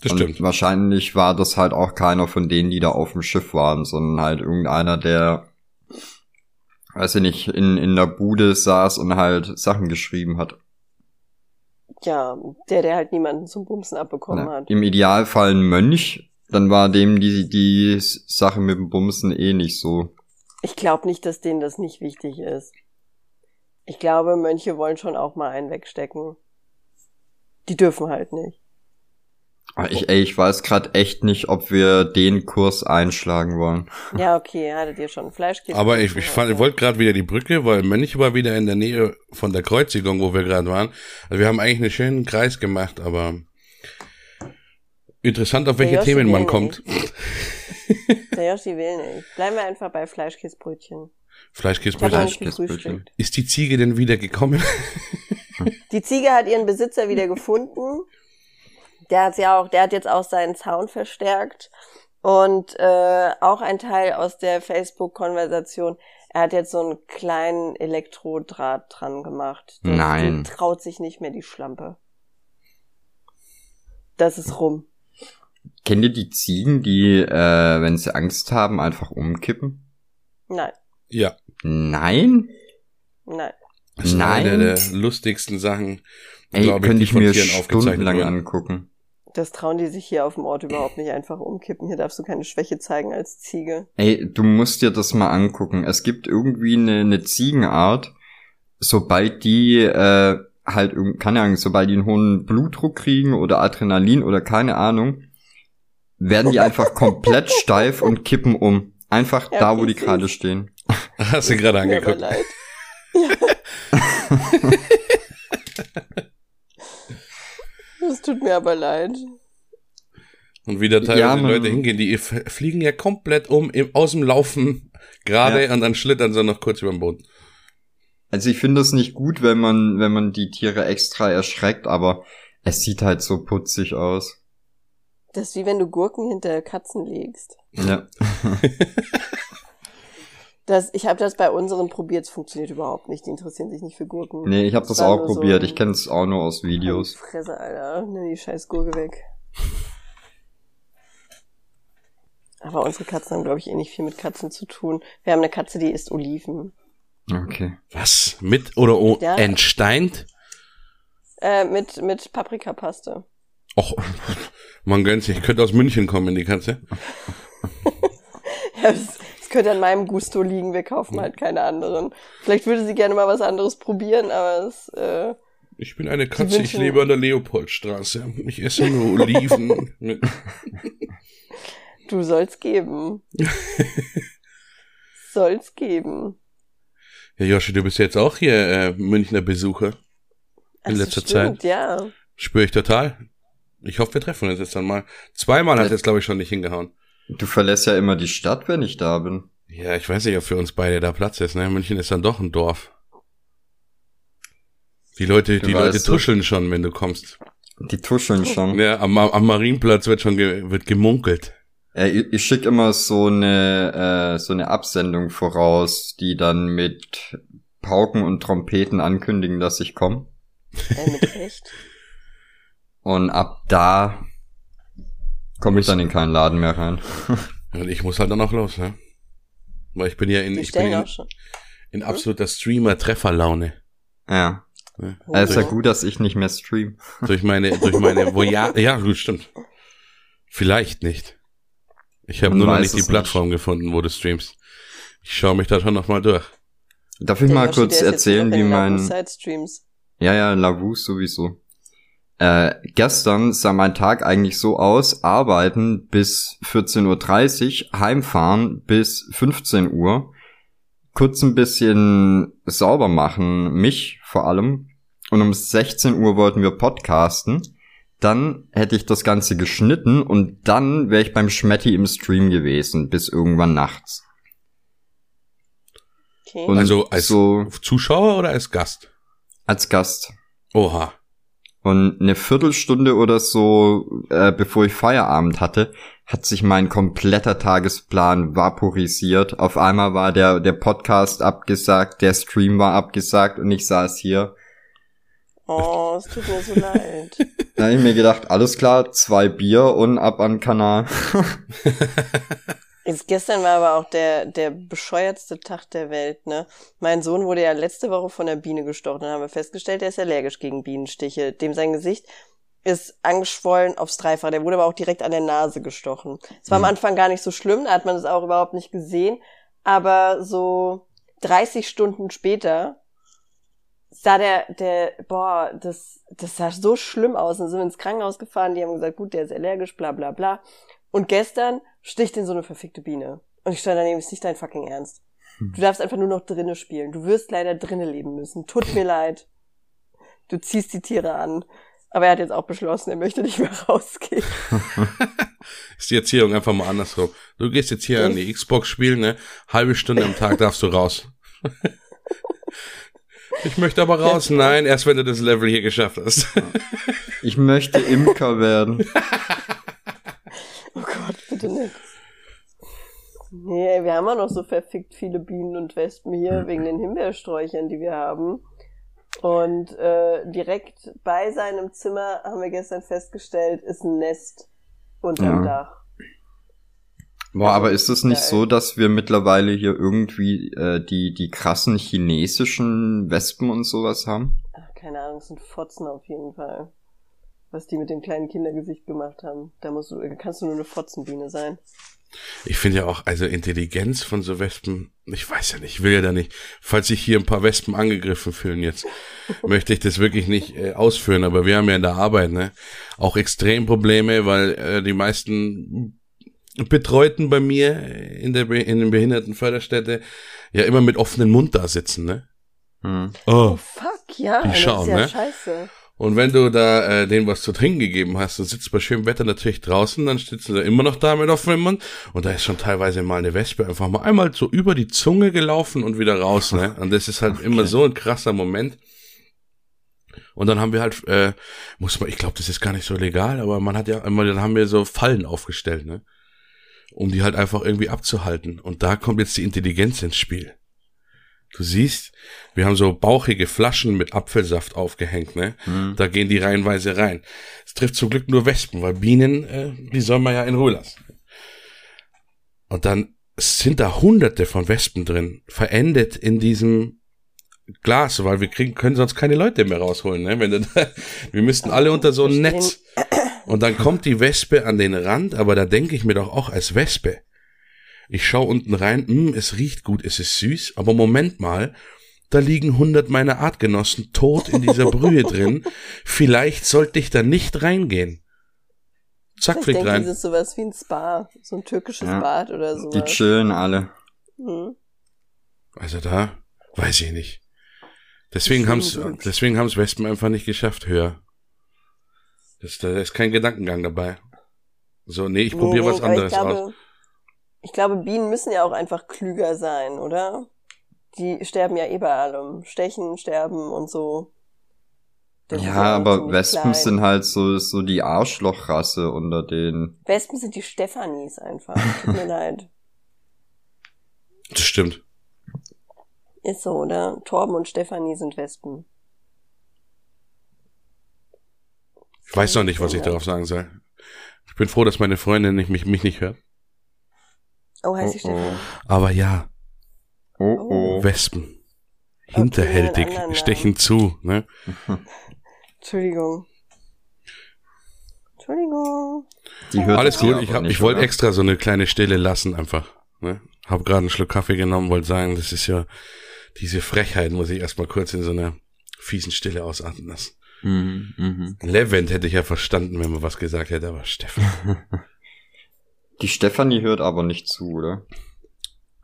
Das Und stimmt. Wahrscheinlich war das halt auch keiner von denen, die da auf dem Schiff waren, sondern halt irgendeiner, der weiß ich nicht, in, in der Bude saß und halt Sachen geschrieben hat. Ja, der, der halt niemanden zum Bumsen abbekommen ja. hat. Im Idealfall ein Mönch, dann war dem die, die Sache mit dem Bumsen eh nicht so. Ich glaube nicht, dass denen das nicht wichtig ist. Ich glaube, Mönche wollen schon auch mal einen wegstecken. Die dürfen halt nicht. Ah, ich, ey, ich weiß gerade echt nicht, ob wir den Kurs einschlagen wollen. Ja, okay, hattet ihr schon Fleischkäse? Aber ich, ich, fand, ich wollte gerade wieder die Brücke, weil Mönch war wieder in der Nähe von der Kreuzigung, wo wir gerade waren. Also wir haben eigentlich einen schönen Kreis gemacht, aber interessant, auf welche Themen man kommt. Der Yoshi will nicht. Bleiben wir einfach bei Fleischkäsebrötchen. Fleischkäsebrötchen. Fleischkäsebrötchen. Ist die Ziege denn wieder gekommen? Die Ziege hat ihren Besitzer wieder gefunden Der hat ja auch, der hat jetzt auch seinen Sound verstärkt und äh, auch ein Teil aus der Facebook-Konversation. Er hat jetzt so einen kleinen Elektrodraht dran gemacht. Das, Nein. traut sich nicht mehr die Schlampe. Das ist rum. Kennt ihr die Ziegen, die, äh, wenn sie Angst haben, einfach umkippen? Nein. Ja. Nein? Nein. Das ist Nein. eine der lustigsten Sachen, Ey, könnte ich, ich mir stundenlang angucken. Das trauen die sich hier auf dem Ort überhaupt nicht einfach umkippen. Hier darfst du keine Schwäche zeigen als Ziege. Ey, du musst dir das mal angucken. Es gibt irgendwie eine, eine Ziegenart, sobald die äh, halt, keine Ahnung, sobald die einen hohen Blutdruck kriegen oder Adrenalin oder keine Ahnung, werden die einfach komplett steif und kippen um. Einfach ja, da, wo die gerade stehen. Hast du gerade angeguckt. Mir leid. Ja. das tut mir aber leid. Und wie da teilweise ja, die Leute hingehen, die fliegen ja komplett um, im, aus dem Laufen gerade ja. und dann schlittern sie noch kurz über den Boden. Also ich finde es nicht gut, wenn man, wenn man die Tiere extra erschreckt, aber es sieht halt so putzig aus. Das ist wie wenn du Gurken hinter Katzen legst. Ja. das, ich habe das bei unseren probiert, es funktioniert überhaupt nicht. Die interessieren sich nicht für Gurken. Nee, ich habe das, das auch probiert. So ich kenne es auch nur aus Videos. Fresse, Alter. Nimm die scheiß Gurke weg. Aber unsere Katzen haben, glaube ich, eh nicht viel mit Katzen zu tun. Wir haben eine Katze, die isst Oliven. Okay. Was? Mit oder oh, ja. entsteint? Äh, mit, mit Paprikapaste. Och, man gönnt sich. Ich könnte aus München kommen, die Katze. ja, das, könnte an meinem Gusto liegen. Wir kaufen halt keine anderen. Vielleicht würde sie gerne mal was anderes probieren, aber es, äh, ich bin eine Katze, ich lebe an der Leopoldstraße. Ich esse nur Oliven. du sollst geben. soll's geben. Ja, Joshi, du bist jetzt auch hier äh, Münchner Besucher in das letzter stimmt, Zeit. Ja. Spüre ich total. Ich hoffe, wir treffen uns jetzt dann mal. Zweimal hat es, glaube ich, schon nicht hingehauen. Du verlässt ja immer die Stadt, wenn ich da bin. Ja, ich weiß nicht, ob für uns beide da Platz ist. Ne? München ist dann doch ein Dorf. Die Leute, die Leute tuscheln schon, wenn du kommst. Die tuscheln schon. Ja, am, am Marienplatz wird schon ge wird gemunkelt. Äh, ich, ich schicke immer so eine, äh, so eine Absendung voraus, die dann mit Pauken und Trompeten ankündigen, dass ich komme. Äh, mit echt? Und ab da komme ich dann in keinen Laden mehr rein. Und ich muss halt dann auch los, ne? Weil ich bin ja in, ich bin in, in absoluter Streamer-Trefferlaune. Ja. ja. Es ist ja gut, dass ich nicht mehr stream. Durch meine, durch meine, wo ja, ja, gut, stimmt. Vielleicht nicht. Ich habe nur noch nicht die Plattform nicht. gefunden, wo du streamst. Ich schaue mich da schon noch mal durch. Darf ich Der mal kurz erzählen, wie mein... Ja, ja, Lavus sowieso. Äh, gestern sah mein Tag eigentlich so aus, arbeiten bis 14.30 Uhr, heimfahren bis 15 Uhr, kurz ein bisschen sauber machen, mich vor allem, und um 16 Uhr wollten wir podcasten dann hätte ich das Ganze geschnitten und dann wäre ich beim Schmetti im Stream gewesen, bis irgendwann nachts. Okay. Und also als so, Zuschauer oder als Gast? Als Gast. Oha. Und eine Viertelstunde oder so, äh, bevor ich Feierabend hatte, hat sich mein kompletter Tagesplan vaporisiert. Auf einmal war der, der Podcast abgesagt, der Stream war abgesagt und ich saß hier Oh, es tut mir so leid. Da habe ich mir gedacht, alles klar, zwei Bier und ab an den Kanal. Jetzt gestern war aber auch der, der bescheuertste Tag der Welt, ne? Mein Sohn wurde ja letzte Woche von der Biene gestochen. Dann haben wir festgestellt, er ist allergisch gegen Bienenstiche. Dem sein Gesicht ist angeschwollen aufs Dreifache. Der wurde aber auch direkt an der Nase gestochen. Es war mhm. am Anfang gar nicht so schlimm, da hat man es auch überhaupt nicht gesehen. Aber so 30 Stunden später sah der, der, boah, das, das sah so schlimm aus. Und sind wir ins Krankenhaus gefahren, die haben gesagt, gut, der ist allergisch, bla bla bla. Und gestern sticht in so eine verfickte Biene. Und ich stand daneben, ist nicht dein fucking Ernst. Hm. Du darfst einfach nur noch drinnen spielen. Du wirst leider drinnen leben müssen. Tut mir leid. Du ziehst die Tiere an. Aber er hat jetzt auch beschlossen, er möchte nicht mehr rausgehen. ist die Erziehung einfach mal andersrum. Du gehst jetzt hier an die Xbox spielen, ne? Halbe Stunde am Tag darfst du raus. Ich möchte aber raus. Nein, erst wenn du das Level hier geschafft hast. Ich möchte Imker werden. oh Gott, bitte nicht. Nee, wir haben auch noch so verfickt viele Bienen und Wespen hier wegen den Himbeersträuchern, die wir haben. Und äh, direkt bei seinem Zimmer haben wir gestern festgestellt, ist ein Nest unterm ja. Dach. Boah, aber ist es nicht so, dass wir mittlerweile hier irgendwie äh, die, die krassen chinesischen Wespen und sowas haben? Ach, keine Ahnung, es sind Fotzen auf jeden Fall. Was die mit dem kleinen Kindergesicht gemacht haben. Da musst du, kannst du nur eine Fotzenbiene sein. Ich finde ja auch, also Intelligenz von so Wespen, ich weiß ja nicht, ich will ja da nicht, falls sich hier ein paar Wespen angegriffen fühlen jetzt, möchte ich das wirklich nicht äh, ausführen, aber wir haben ja in der Arbeit, ne, auch extrem Probleme, weil äh, die meisten Betreuten bei mir in der in den Behindertenförderstätte ja immer mit offenem Mund da sitzen, ne? Hm. Oh, oh, fuck, ja, die schauen, ja ne? Scheiße. Und wenn du da äh, denen was zu trinken gegeben hast und sitzt bei schönem Wetter natürlich draußen, dann sitzen sie immer noch da mit offenem Mund und da ist schon teilweise mal eine Wespe einfach mal einmal so über die Zunge gelaufen und wieder raus, ne? Und das ist halt okay. immer so ein krasser Moment. Und dann haben wir halt, äh, muss man, ich glaube, das ist gar nicht so legal, aber man hat ja immer, dann haben wir so Fallen aufgestellt, ne? Um die halt einfach irgendwie abzuhalten. Und da kommt jetzt die Intelligenz ins Spiel. Du siehst, wir haben so bauchige Flaschen mit Apfelsaft aufgehängt, ne? Mhm. Da gehen die reihenweise rein. Es trifft zum Glück nur Wespen, weil Bienen, äh, die soll man ja in Ruhe lassen. Und dann sind da hunderte von Wespen drin, verendet in diesem Glas, weil wir kriegen, können sonst keine Leute mehr rausholen, ne? Wenn da, wir müssten alle unter so ein Netz. Und dann kommt die Wespe an den Rand, aber da denke ich mir doch auch als Wespe, ich schaue unten rein, mh, hm, es riecht gut, es ist süß, aber Moment mal, da liegen hundert meiner Artgenossen tot in dieser Brühe drin. Vielleicht sollte ich da nicht reingehen. Zack, fliegt rein. Das ist sowas wie ein Spa, so ein türkisches ja. Bad oder so. Die chillen alle. Mhm. Also da, weiß ich nicht. Deswegen haben's, deswegen haben's Wespen einfach nicht geschafft, höher. Das, da ist kein Gedankengang dabei. So, nee, ich probiere nee, was anderes glaube, aus. Ich glaube, Bienen müssen ja auch einfach klüger sein, oder? Die sterben ja eh bei allem. Stechen, sterben und so. Das ja, aber Wespen klein. sind halt so, so die Arschlochrasse unter den. Wespen sind die Stefanis einfach. Tut mir leid. Das stimmt. Ist so, oder? Torben und Stefanie sind Wespen. Ich weiß noch nicht, was ich darauf sagen soll. Ich bin froh, dass meine Freundin nicht, mich, mich nicht hört. Oh, heißt sie oh, Stefan. Aber ja. Oh, oh. Wespen. Hinterhältig. Okay, stechen zu, ne? Entschuldigung. Entschuldigung. Die hört Alles gut, ich, hab, ich wollte extra so eine kleine Stille lassen einfach. Ne? Hab gerade einen Schluck Kaffee genommen, wollte sagen, das ist ja diese Frechheit, muss ich erstmal kurz in so einer fiesen Stille ausatmen lassen. Mhm, mh. Levent hätte ich ja verstanden, wenn man was gesagt hätte, aber Stefan. Die Stefanie hört aber nicht zu, oder?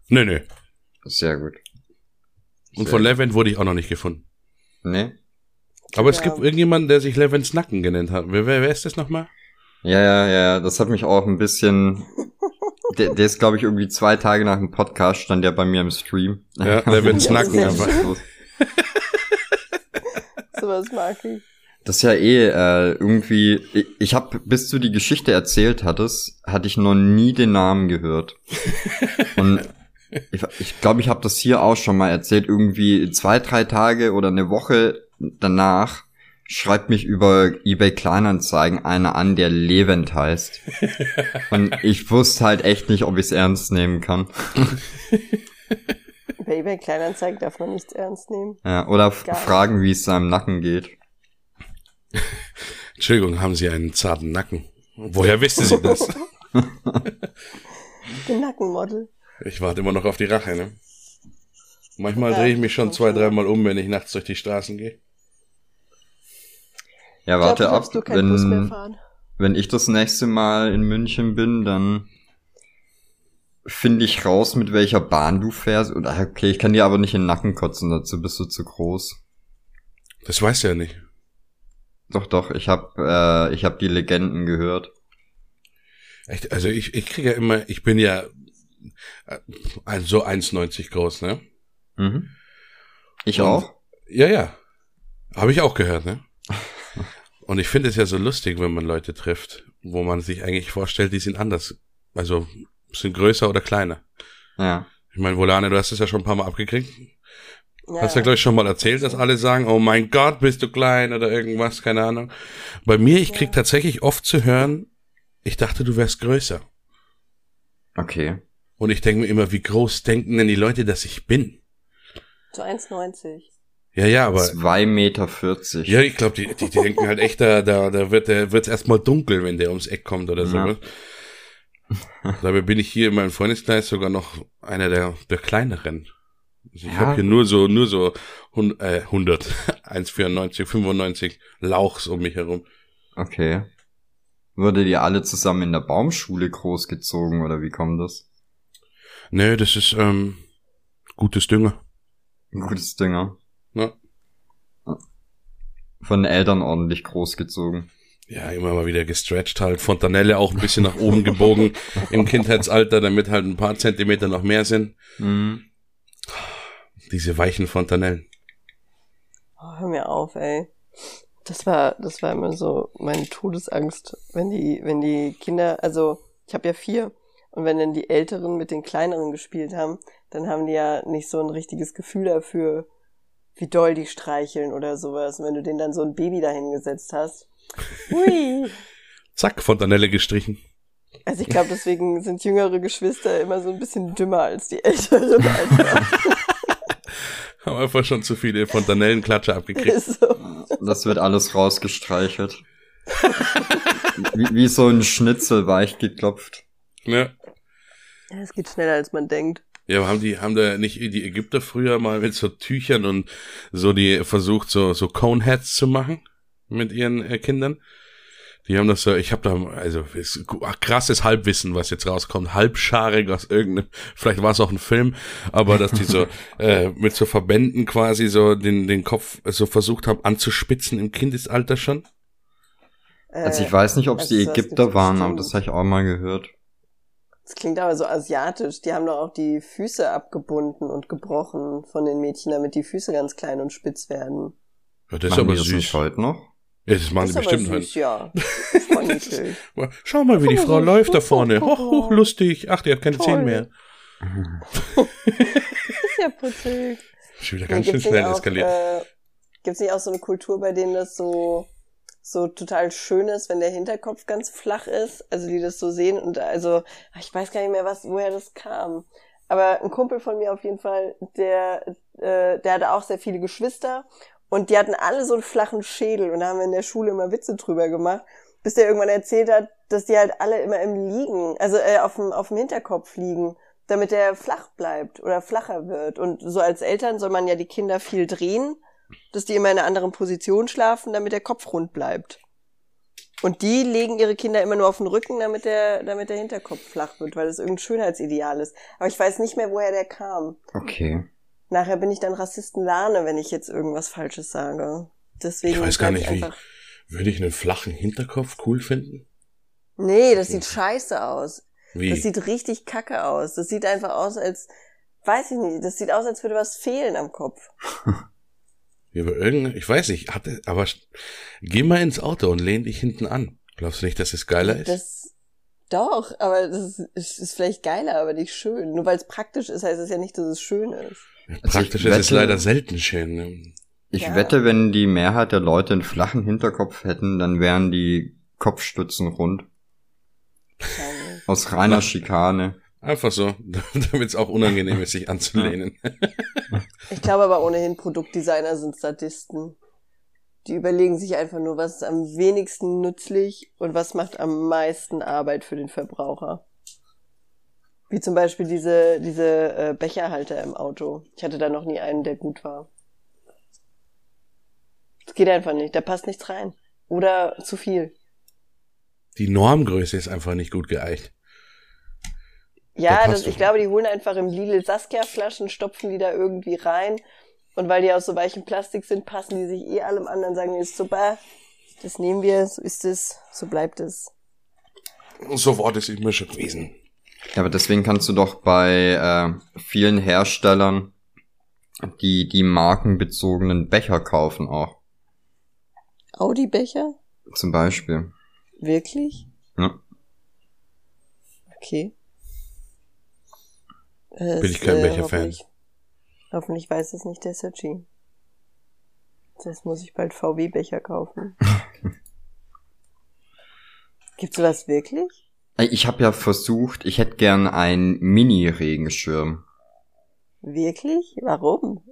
Nö, nö. Sehr gut. Sehr Und von Levent wurde ich auch noch nicht gefunden. Nee. Aber es gibt irgendjemanden, der sich Levents Nacken genannt hat. Wer, wer, wer ist das nochmal? Ja, ja, ja, das hat mich auch ein bisschen. der, der ist, glaube ich, irgendwie zwei Tage nach dem Podcast stand der bei mir im Stream. Ja, Levents Nacken einfach. Sowas mag ich. Das ist ja eh äh, irgendwie. Ich, ich habe, bis du die Geschichte erzählt hattest, hatte ich noch nie den Namen gehört. Und ich glaube, ich, glaub, ich habe das hier auch schon mal erzählt. Irgendwie zwei, drei Tage oder eine Woche danach schreibt mich über eBay Kleinanzeigen einer an, der Levent heißt. Und ich wusste halt echt nicht, ob ich es ernst nehmen kann. Bei eBay Kleinanzeigen darf man nichts ernst nehmen. Ja, oder fragen, wie es seinem Nacken geht. Entschuldigung, haben Sie einen zarten Nacken? Woher wissen Sie das? Den Nackenmodel. Ich warte immer noch auf die Rache, ne? Manchmal ja, drehe ich mich schon zwei, dreimal um, wenn ich nachts durch die Straßen gehe. Ja, warte ab, wenn, wenn ich das nächste Mal in München bin, dann finde ich raus, mit welcher Bahn du fährst. Okay, ich kann dir aber nicht in den Nacken kotzen, dazu bist du zu groß. Das weißt du ja nicht. Doch, doch, ich hab, äh, ich hab die Legenden gehört. Echt? Also ich, ich kriege ja immer, ich bin ja äh, so 1,90 groß, ne? Mhm. Ich Und, auch? Ja, ja. Habe ich auch gehört, ne? Und ich finde es ja so lustig, wenn man Leute trifft, wo man sich eigentlich vorstellt, die sind anders. Also sind größer oder kleiner. Ja. Ich meine, Volane, du hast es ja schon ein paar Mal abgekriegt. Ja. Hast ja gleich schon mal erzählt, dass alle sagen, oh mein Gott, bist du klein oder irgendwas, keine Ahnung. Bei mir, ich krieg ja. tatsächlich oft zu hören, ich dachte, du wärst größer. Okay. Und ich denke mir immer, wie groß denken denn die Leute, dass ich bin? So 1,90. Ja, ja, aber. 2,40 Meter. Ja, ich glaube, die, die, die denken halt echt, da, da, da wird der wird's erstmal dunkel, wenn der ums Eck kommt oder so. Ja. Dabei bin ich hier in meinem Freundeskreis sogar noch einer der, der kleineren. Also ich ja. habe hier nur so, nur so 100, äh, 100 1,94, 95 Lauchs um mich herum. Okay. Wurde ihr alle zusammen in der Baumschule großgezogen oder wie kommt das? Nee, das ist ähm, gutes Dünger. Gutes Dünger. Ja. Von den Eltern ordentlich großgezogen. Ja, immer mal wieder gestretched halt. Fontanelle auch ein bisschen nach oben gebogen im Kindheitsalter, damit halt ein paar Zentimeter noch mehr sind. Mhm. Diese weichen Fontanellen. Oh, hör mir auf, ey. Das war, das war immer so meine Todesangst, wenn die, wenn die Kinder, also ich habe ja vier, und wenn dann die Älteren mit den Kleineren gespielt haben, dann haben die ja nicht so ein richtiges Gefühl dafür, wie doll die streicheln oder sowas. Und wenn du denen dann so ein Baby dahingesetzt hast, hui. Zack, Fontanelle gestrichen. Also ich glaube, deswegen sind jüngere Geschwister immer so ein bisschen dümmer als die älteren. Einfach. Haben einfach schon zu viele Fontanellenklatsche abgekriegt. So. Das wird alles rausgestreichelt. wie, wie so ein Schnitzel weich geklopft. Ja. Ja, es geht schneller als man denkt. Ja, haben die, haben da nicht die Ägypter früher mal mit so Tüchern und so die versucht, so, so Coneheads zu machen mit ihren äh, Kindern? Die haben das so, ich habe da, also ist, krasses Halbwissen, was jetzt rauskommt, halbscharig aus irgendeinem, vielleicht war es auch ein Film, aber dass die so äh, mit so Verbänden quasi so den, den Kopf so versucht haben anzuspitzen im Kindesalter schon. Also ich weiß nicht, ob es die Ägypter waren, aber das habe ich auch mal gehört. Das klingt aber so asiatisch. Die haben doch auch die Füße abgebunden und gebrochen von den Mädchen, damit die Füße ganz klein und spitz werden. Ja, das ist aber süß. Das heute noch? Ja, das machen das sie bestimmt süß, ja. Schau mal, wie die Frau läuft da vorne. Hoch, hoch, lustig. Ach, die hat keine Zähne mehr. das ist ja putzig. Schon wieder ganz schön schnell eskaliert. Äh, Gibt es nicht auch so eine Kultur, bei denen das so so total schön ist, wenn der Hinterkopf ganz flach ist, also die das so sehen und also ich weiß gar nicht mehr, was woher das kam. Aber ein Kumpel von mir auf jeden Fall, der äh, der hatte auch sehr viele Geschwister und die hatten alle so einen flachen Schädel und da haben wir in der Schule immer Witze drüber gemacht, bis der irgendwann erzählt hat, dass die halt alle immer im Liegen, also äh, auf dem auf dem Hinterkopf liegen, damit der flach bleibt oder flacher wird und so als Eltern soll man ja die Kinder viel drehen dass die immer in einer anderen Position schlafen, damit der Kopf rund bleibt. Und die legen ihre Kinder immer nur auf den Rücken, damit der, damit der Hinterkopf flach wird, weil das irgendein Schönheitsideal ist. Aber ich weiß nicht mehr, woher der kam. Okay. Nachher bin ich dann Rassistenlane, wenn ich jetzt irgendwas Falsches sage. Deswegen ich weiß gar nicht, wie. Würde ich einen flachen Hinterkopf cool finden? Nee, das sieht scheiße aus. Wie? Das sieht richtig kacke aus. Das sieht einfach aus, als, weiß ich nicht, das sieht aus, als würde was fehlen am Kopf. Über irgendein, ich weiß nicht, hatte, aber geh mal ins Auto und lehn dich hinten an. Glaubst du nicht, dass es geiler ist? Das, doch, aber das ist, ist vielleicht geiler, aber nicht schön. Nur weil es praktisch ist, heißt es ja nicht, dass es schön ist. Ja, also praktisch ist es leider selten schön. Ne? Ich ja. wette, wenn die Mehrheit der Leute einen flachen Hinterkopf hätten, dann wären die Kopfstützen rund. Aus reiner Schikane. Einfach so, damit es auch unangenehm ist, sich anzulehnen. Ich glaube aber ohnehin, Produktdesigner sind Statisten. Die überlegen sich einfach nur, was ist am wenigsten nützlich und was macht am meisten Arbeit für den Verbraucher. Wie zum Beispiel diese, diese äh, Becherhalter im Auto. Ich hatte da noch nie einen, der gut war. Das geht einfach nicht, da passt nichts rein. Oder zu viel. Die Normgröße ist einfach nicht gut geeicht. Ja, das, ich glaube, die holen einfach im Lidl Saskia-Flaschen, stopfen die da irgendwie rein. Und weil die aus so weichem Plastik sind, passen die sich eh allem anderen, sagen, ist super, das nehmen wir, so ist es, so bleibt es. So war das immer schon gewesen. Ja, aber deswegen kannst du doch bei äh, vielen Herstellern die, die markenbezogenen Becher kaufen auch. Audi-Becher? Zum Beispiel. Wirklich? Ja. Okay. Bin ich kein äh, welcher Fan. Hoffentlich weiß es nicht der Sergi. Das muss ich bald VW-Becher kaufen. Gibt's sowas wirklich? Ich habe ja versucht, ich hätte gern einen Mini-Regenschirm. Wirklich? Warum?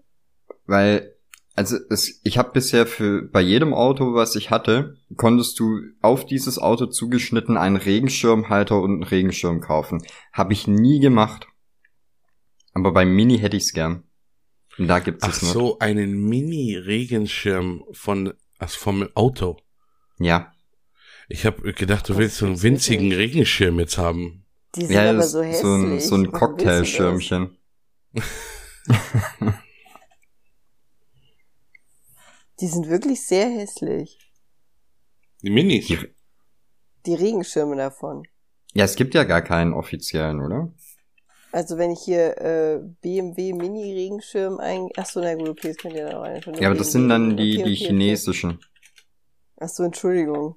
Weil, also es, ich habe bisher für bei jedem Auto, was ich hatte, konntest du auf dieses Auto zugeschnitten einen Regenschirmhalter und einen Regenschirm kaufen. Habe ich nie gemacht. Aber beim Mini hätte ich's gern. Und da gibt's Ach es nur. so, einen Mini-Regenschirm von, also vom Auto. Ja. Ich habe gedacht, du willst so einen winzigen nicht. Regenschirm jetzt haben. Die sind ja, aber so hässlich. So ein, so ein Cocktailschirmchen. Die sind wirklich sehr hässlich. Die Minis? Die, die Regenschirme davon. Ja, es gibt ja gar keinen offiziellen, oder? Also wenn ich hier äh, BMW Mini Regenschirm ein, ach so, na gut, okay, das könnt ihr da rein. Ja, aber das sind dann die okay, die okay, chinesischen. Ach so, Entschuldigung.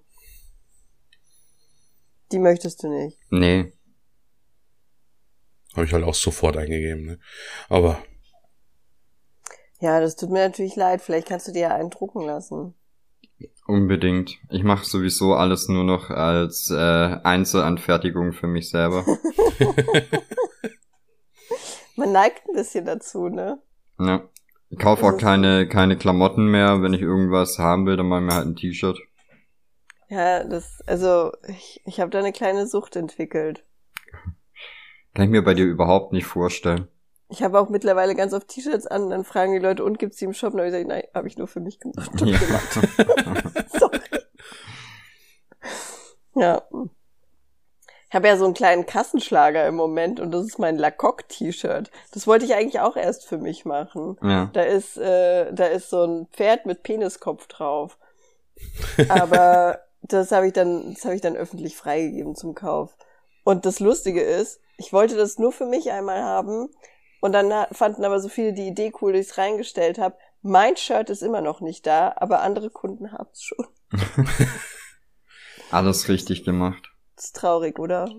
Die möchtest du nicht. Nee. Habe ich halt auch sofort eingegeben, ne? Aber. Ja, das tut mir natürlich leid. Vielleicht kannst du dir ja einen drucken lassen. Unbedingt. Ich mache sowieso alles nur noch als äh, Einzelanfertigung für mich selber. Man neigt ein bisschen dazu, ne? Ja. Ich kaufe auch keine, keine Klamotten mehr. Wenn ich irgendwas haben will, dann mache ich mir halt ein T-Shirt. Ja, das, also ich, ich habe da eine kleine Sucht entwickelt. Kann ich mir bei dir überhaupt nicht vorstellen. Ich habe auch mittlerweile ganz oft T-Shirts an, dann fragen die Leute, und gibt's die im Shop? Und dann habe ich gesagt, nein, habe ich nur für mich gemacht. Ja. Ja. Ich habe ja so einen kleinen Kassenschlager im Moment und das ist mein Lacoque-T-Shirt. Das wollte ich eigentlich auch erst für mich machen. Ja. Da ist, äh, da ist so ein Pferd mit Peniskopf drauf. Aber das habe ich dann, das habe ich dann öffentlich freigegeben zum Kauf. Und das Lustige ist, ich wollte das nur für mich einmal haben und dann fanden aber so viele die Idee cool, dass ich es reingestellt habe. Mein Shirt ist immer noch nicht da, aber andere Kunden haben es schon. Alles richtig gemacht. Das ist traurig, oder?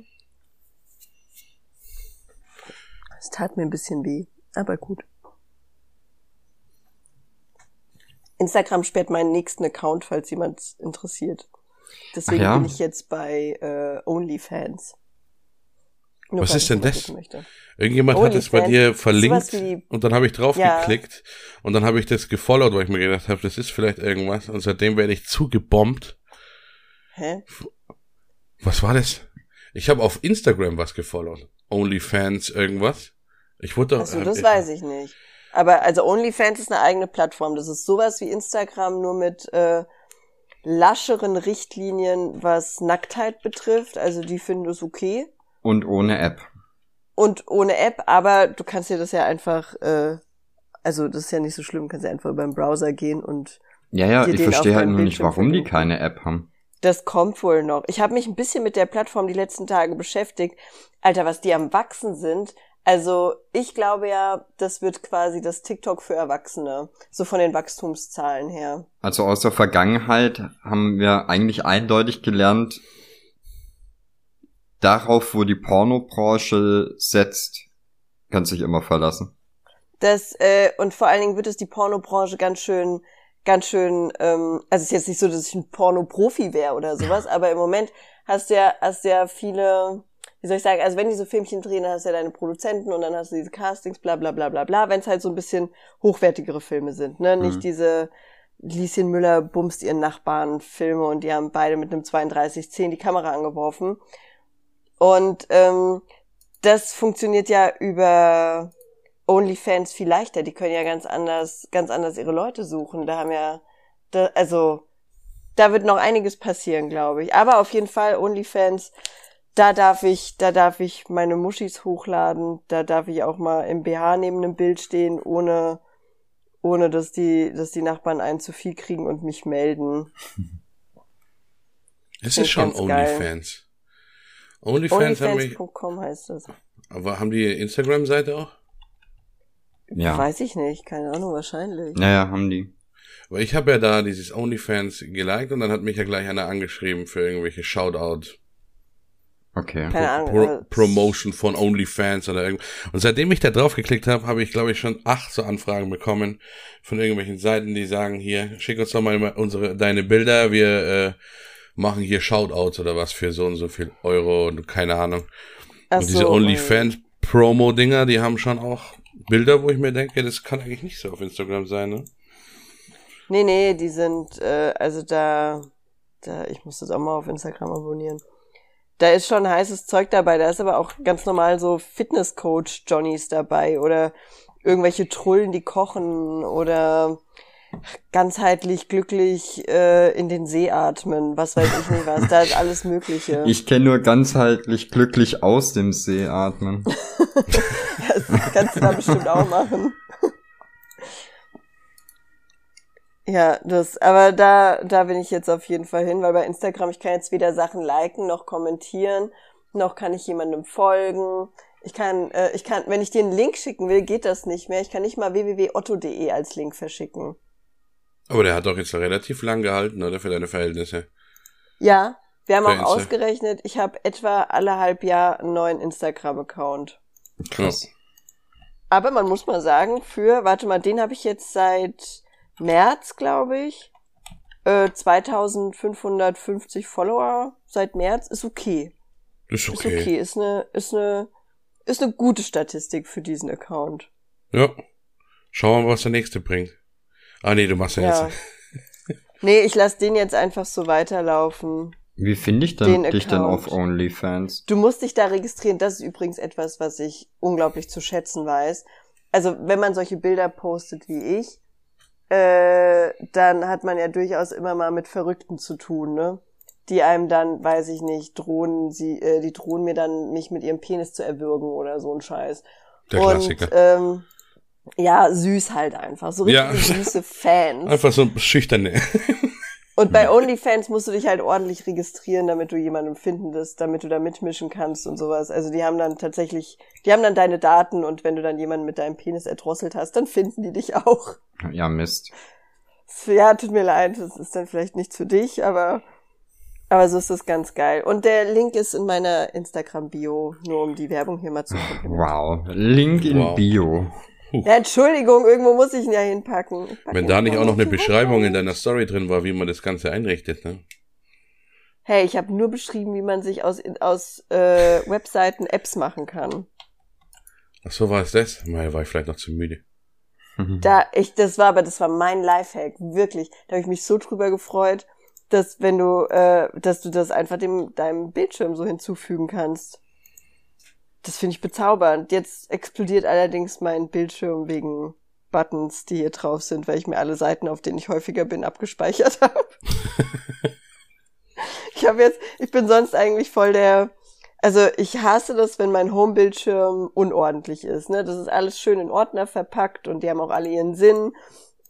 Es tat mir ein bisschen weh, aber gut. Instagram sperrt meinen nächsten Account, falls jemand interessiert. Deswegen ja? bin ich jetzt bei äh, OnlyFans. Nur Was ist denn das? Irgendjemand Only hat es bei dir verlinkt und dann habe ich draufgeklickt ja. und dann habe ich das gefollowt, weil ich mir gedacht habe, das ist vielleicht irgendwas und seitdem werde ich zugebombt. Hä? Was war das? Ich habe auf Instagram was gefollowt. OnlyFans irgendwas. Ich wurde doch. Also das ich, weiß ich nicht. Aber also OnlyFans ist eine eigene Plattform. Das ist sowas wie Instagram, nur mit äh, lascheren Richtlinien, was Nacktheit betrifft. Also die finden es okay. Und ohne App. Und ohne App, aber du kannst dir das ja einfach, äh, also das ist ja nicht so schlimm, kannst ja einfach über den Browser gehen und. Ja, ja, ich verstehe halt nur nicht, warum die keine App haben. Das kommt wohl noch. Ich habe mich ein bisschen mit der Plattform die letzten Tage beschäftigt. Alter, was die am Wachsen sind. Also ich glaube ja, das wird quasi das TikTok für Erwachsene, so von den Wachstumszahlen her. Also aus der Vergangenheit haben wir eigentlich eindeutig gelernt, darauf, wo die Pornobranche setzt, kann sich immer verlassen. Das, äh, und vor allen Dingen wird es die Pornobranche ganz schön ganz schön, ähm, also es ist jetzt nicht so, dass ich ein Porno-Profi wäre oder sowas, aber im Moment hast du ja, hast du ja viele, wie soll ich sagen, also wenn die so Filmchen drehen, dann hast du ja deine Produzenten und dann hast du diese Castings, bla bla bla bla bla, wenn es halt so ein bisschen hochwertigere Filme sind, ne? Mhm. Nicht diese Lieschen Müller bumst ihren Nachbarn Filme und die haben beide mit einem 3210 die Kamera angeworfen. Und ähm, das funktioniert ja über OnlyFans viel leichter. Die können ja ganz anders, ganz anders ihre Leute suchen. Da haben ja, da, also, da wird noch einiges passieren, glaube ich. Aber auf jeden Fall OnlyFans, da darf ich, da darf ich meine Muschis hochladen. Da darf ich auch mal im BH neben einem Bild stehen, ohne, ohne dass die, dass die Nachbarn einen zu viel kriegen und mich melden. Es ist schon OnlyFans. OnlyFans OnlyFans.com heißt das. Aber haben die Instagram-Seite auch? Ja. Weiß ich nicht, keine Ahnung, wahrscheinlich. Naja, haben die. Weil ich habe ja da dieses OnlyFans geliked und dann hat mich ja gleich einer angeschrieben für irgendwelche Shoutout. Okay. Keine Ahnung. Pro also Promotion von OnlyFans oder irgendwas. Und seitdem ich da drauf geklickt habe, habe ich, glaube ich, schon acht so Anfragen bekommen von irgendwelchen Seiten, die sagen, hier, schick uns doch mal unsere, deine Bilder, wir äh, machen hier Shoutouts oder was für so und so viel Euro und keine Ahnung. Ach und diese so, OnlyFans Promo-Dinger, die haben schon auch Bilder, wo ich mir denke, das kann eigentlich nicht so auf Instagram sein, ne? Nee, nee, die sind, äh, also da, da, ich muss das auch mal auf Instagram abonnieren. Da ist schon heißes Zeug dabei, da ist aber auch ganz normal so Fitnesscoach-Johnnies dabei oder irgendwelche Trullen, die kochen oder ganzheitlich glücklich äh, in den See atmen, was weiß ich nicht was, da ist alles Mögliche. Ich kenne nur ganzheitlich glücklich aus dem See atmen. das kannst du da bestimmt auch machen. Ja, das, aber da, da bin ich jetzt auf jeden Fall hin, weil bei Instagram, ich kann jetzt weder Sachen liken, noch kommentieren, noch kann ich jemandem folgen. Ich kann, äh, ich kann, wenn ich dir einen Link schicken will, geht das nicht mehr. Ich kann nicht mal www.otto.de als Link verschicken. Aber der hat doch jetzt relativ lang gehalten, oder, für deine Verhältnisse? Ja, wir haben auch ausgerechnet, ich habe etwa alle halb Jahr einen neuen Instagram-Account. Krass. Aber man muss mal sagen, für, warte mal, den habe ich jetzt seit März, glaube ich. Äh, 2550 Follower seit März ist okay. Ist okay. Ist okay, ist eine, ist eine, ist eine gute Statistik für diesen Account. Ja. Schauen wir mal, was der nächste bringt. Ah, nee, du machst ja, ja. jetzt. nee, ich lass den jetzt einfach so weiterlaufen. Wie finde ich denn dich denn auf OnlyFans? Du musst dich da registrieren. Das ist übrigens etwas, was ich unglaublich zu schätzen weiß. Also, wenn man solche Bilder postet wie ich, äh, dann hat man ja durchaus immer mal mit Verrückten zu tun, ne? Die einem dann, weiß ich nicht, drohen, sie, äh, die drohen mir dann, mich mit ihrem Penis zu erwürgen oder so ein Scheiß. Der Und, Klassiker. Ähm, ja, süß halt einfach. So richtig ja. süße Fans. Einfach so schüchterne. Und bei OnlyFans musst du dich halt ordentlich registrieren, damit du jemanden findest, damit du da mitmischen kannst und sowas. Also die haben dann tatsächlich, die haben dann deine Daten und wenn du dann jemanden mit deinem Penis erdrosselt hast, dann finden die dich auch. Ja, Mist. Ja, tut mir leid, das ist dann vielleicht nichts für dich, aber, aber so ist das ganz geil. Und der Link ist in meiner Instagram-Bio, nur um die Werbung hier mal zu komplimentieren. Wow, Link in wow. Bio. Ja, Entschuldigung, irgendwo muss ich ihn ja hinpacken. Wenn da nicht auch noch eine Beschreibung in deiner Story drin war, wie man das Ganze einrichtet, ne? Hey, ich habe nur beschrieben, wie man sich aus, aus äh, Webseiten Apps machen kann. Ach so war es das? Mal war ich vielleicht noch zu müde. Da, ich, das war aber, das war mein Lifehack, wirklich. Da habe ich mich so drüber gefreut, dass wenn du, äh, dass du das einfach dem deinem Bildschirm so hinzufügen kannst. Das finde ich bezaubernd. Jetzt explodiert allerdings mein Bildschirm wegen Buttons, die hier drauf sind, weil ich mir alle Seiten, auf denen ich häufiger bin, abgespeichert habe. ich habe jetzt, ich bin sonst eigentlich voll der, also ich hasse das, wenn mein Home-Bildschirm unordentlich ist. Ne? Das ist alles schön in Ordner verpackt und die haben auch alle ihren Sinn.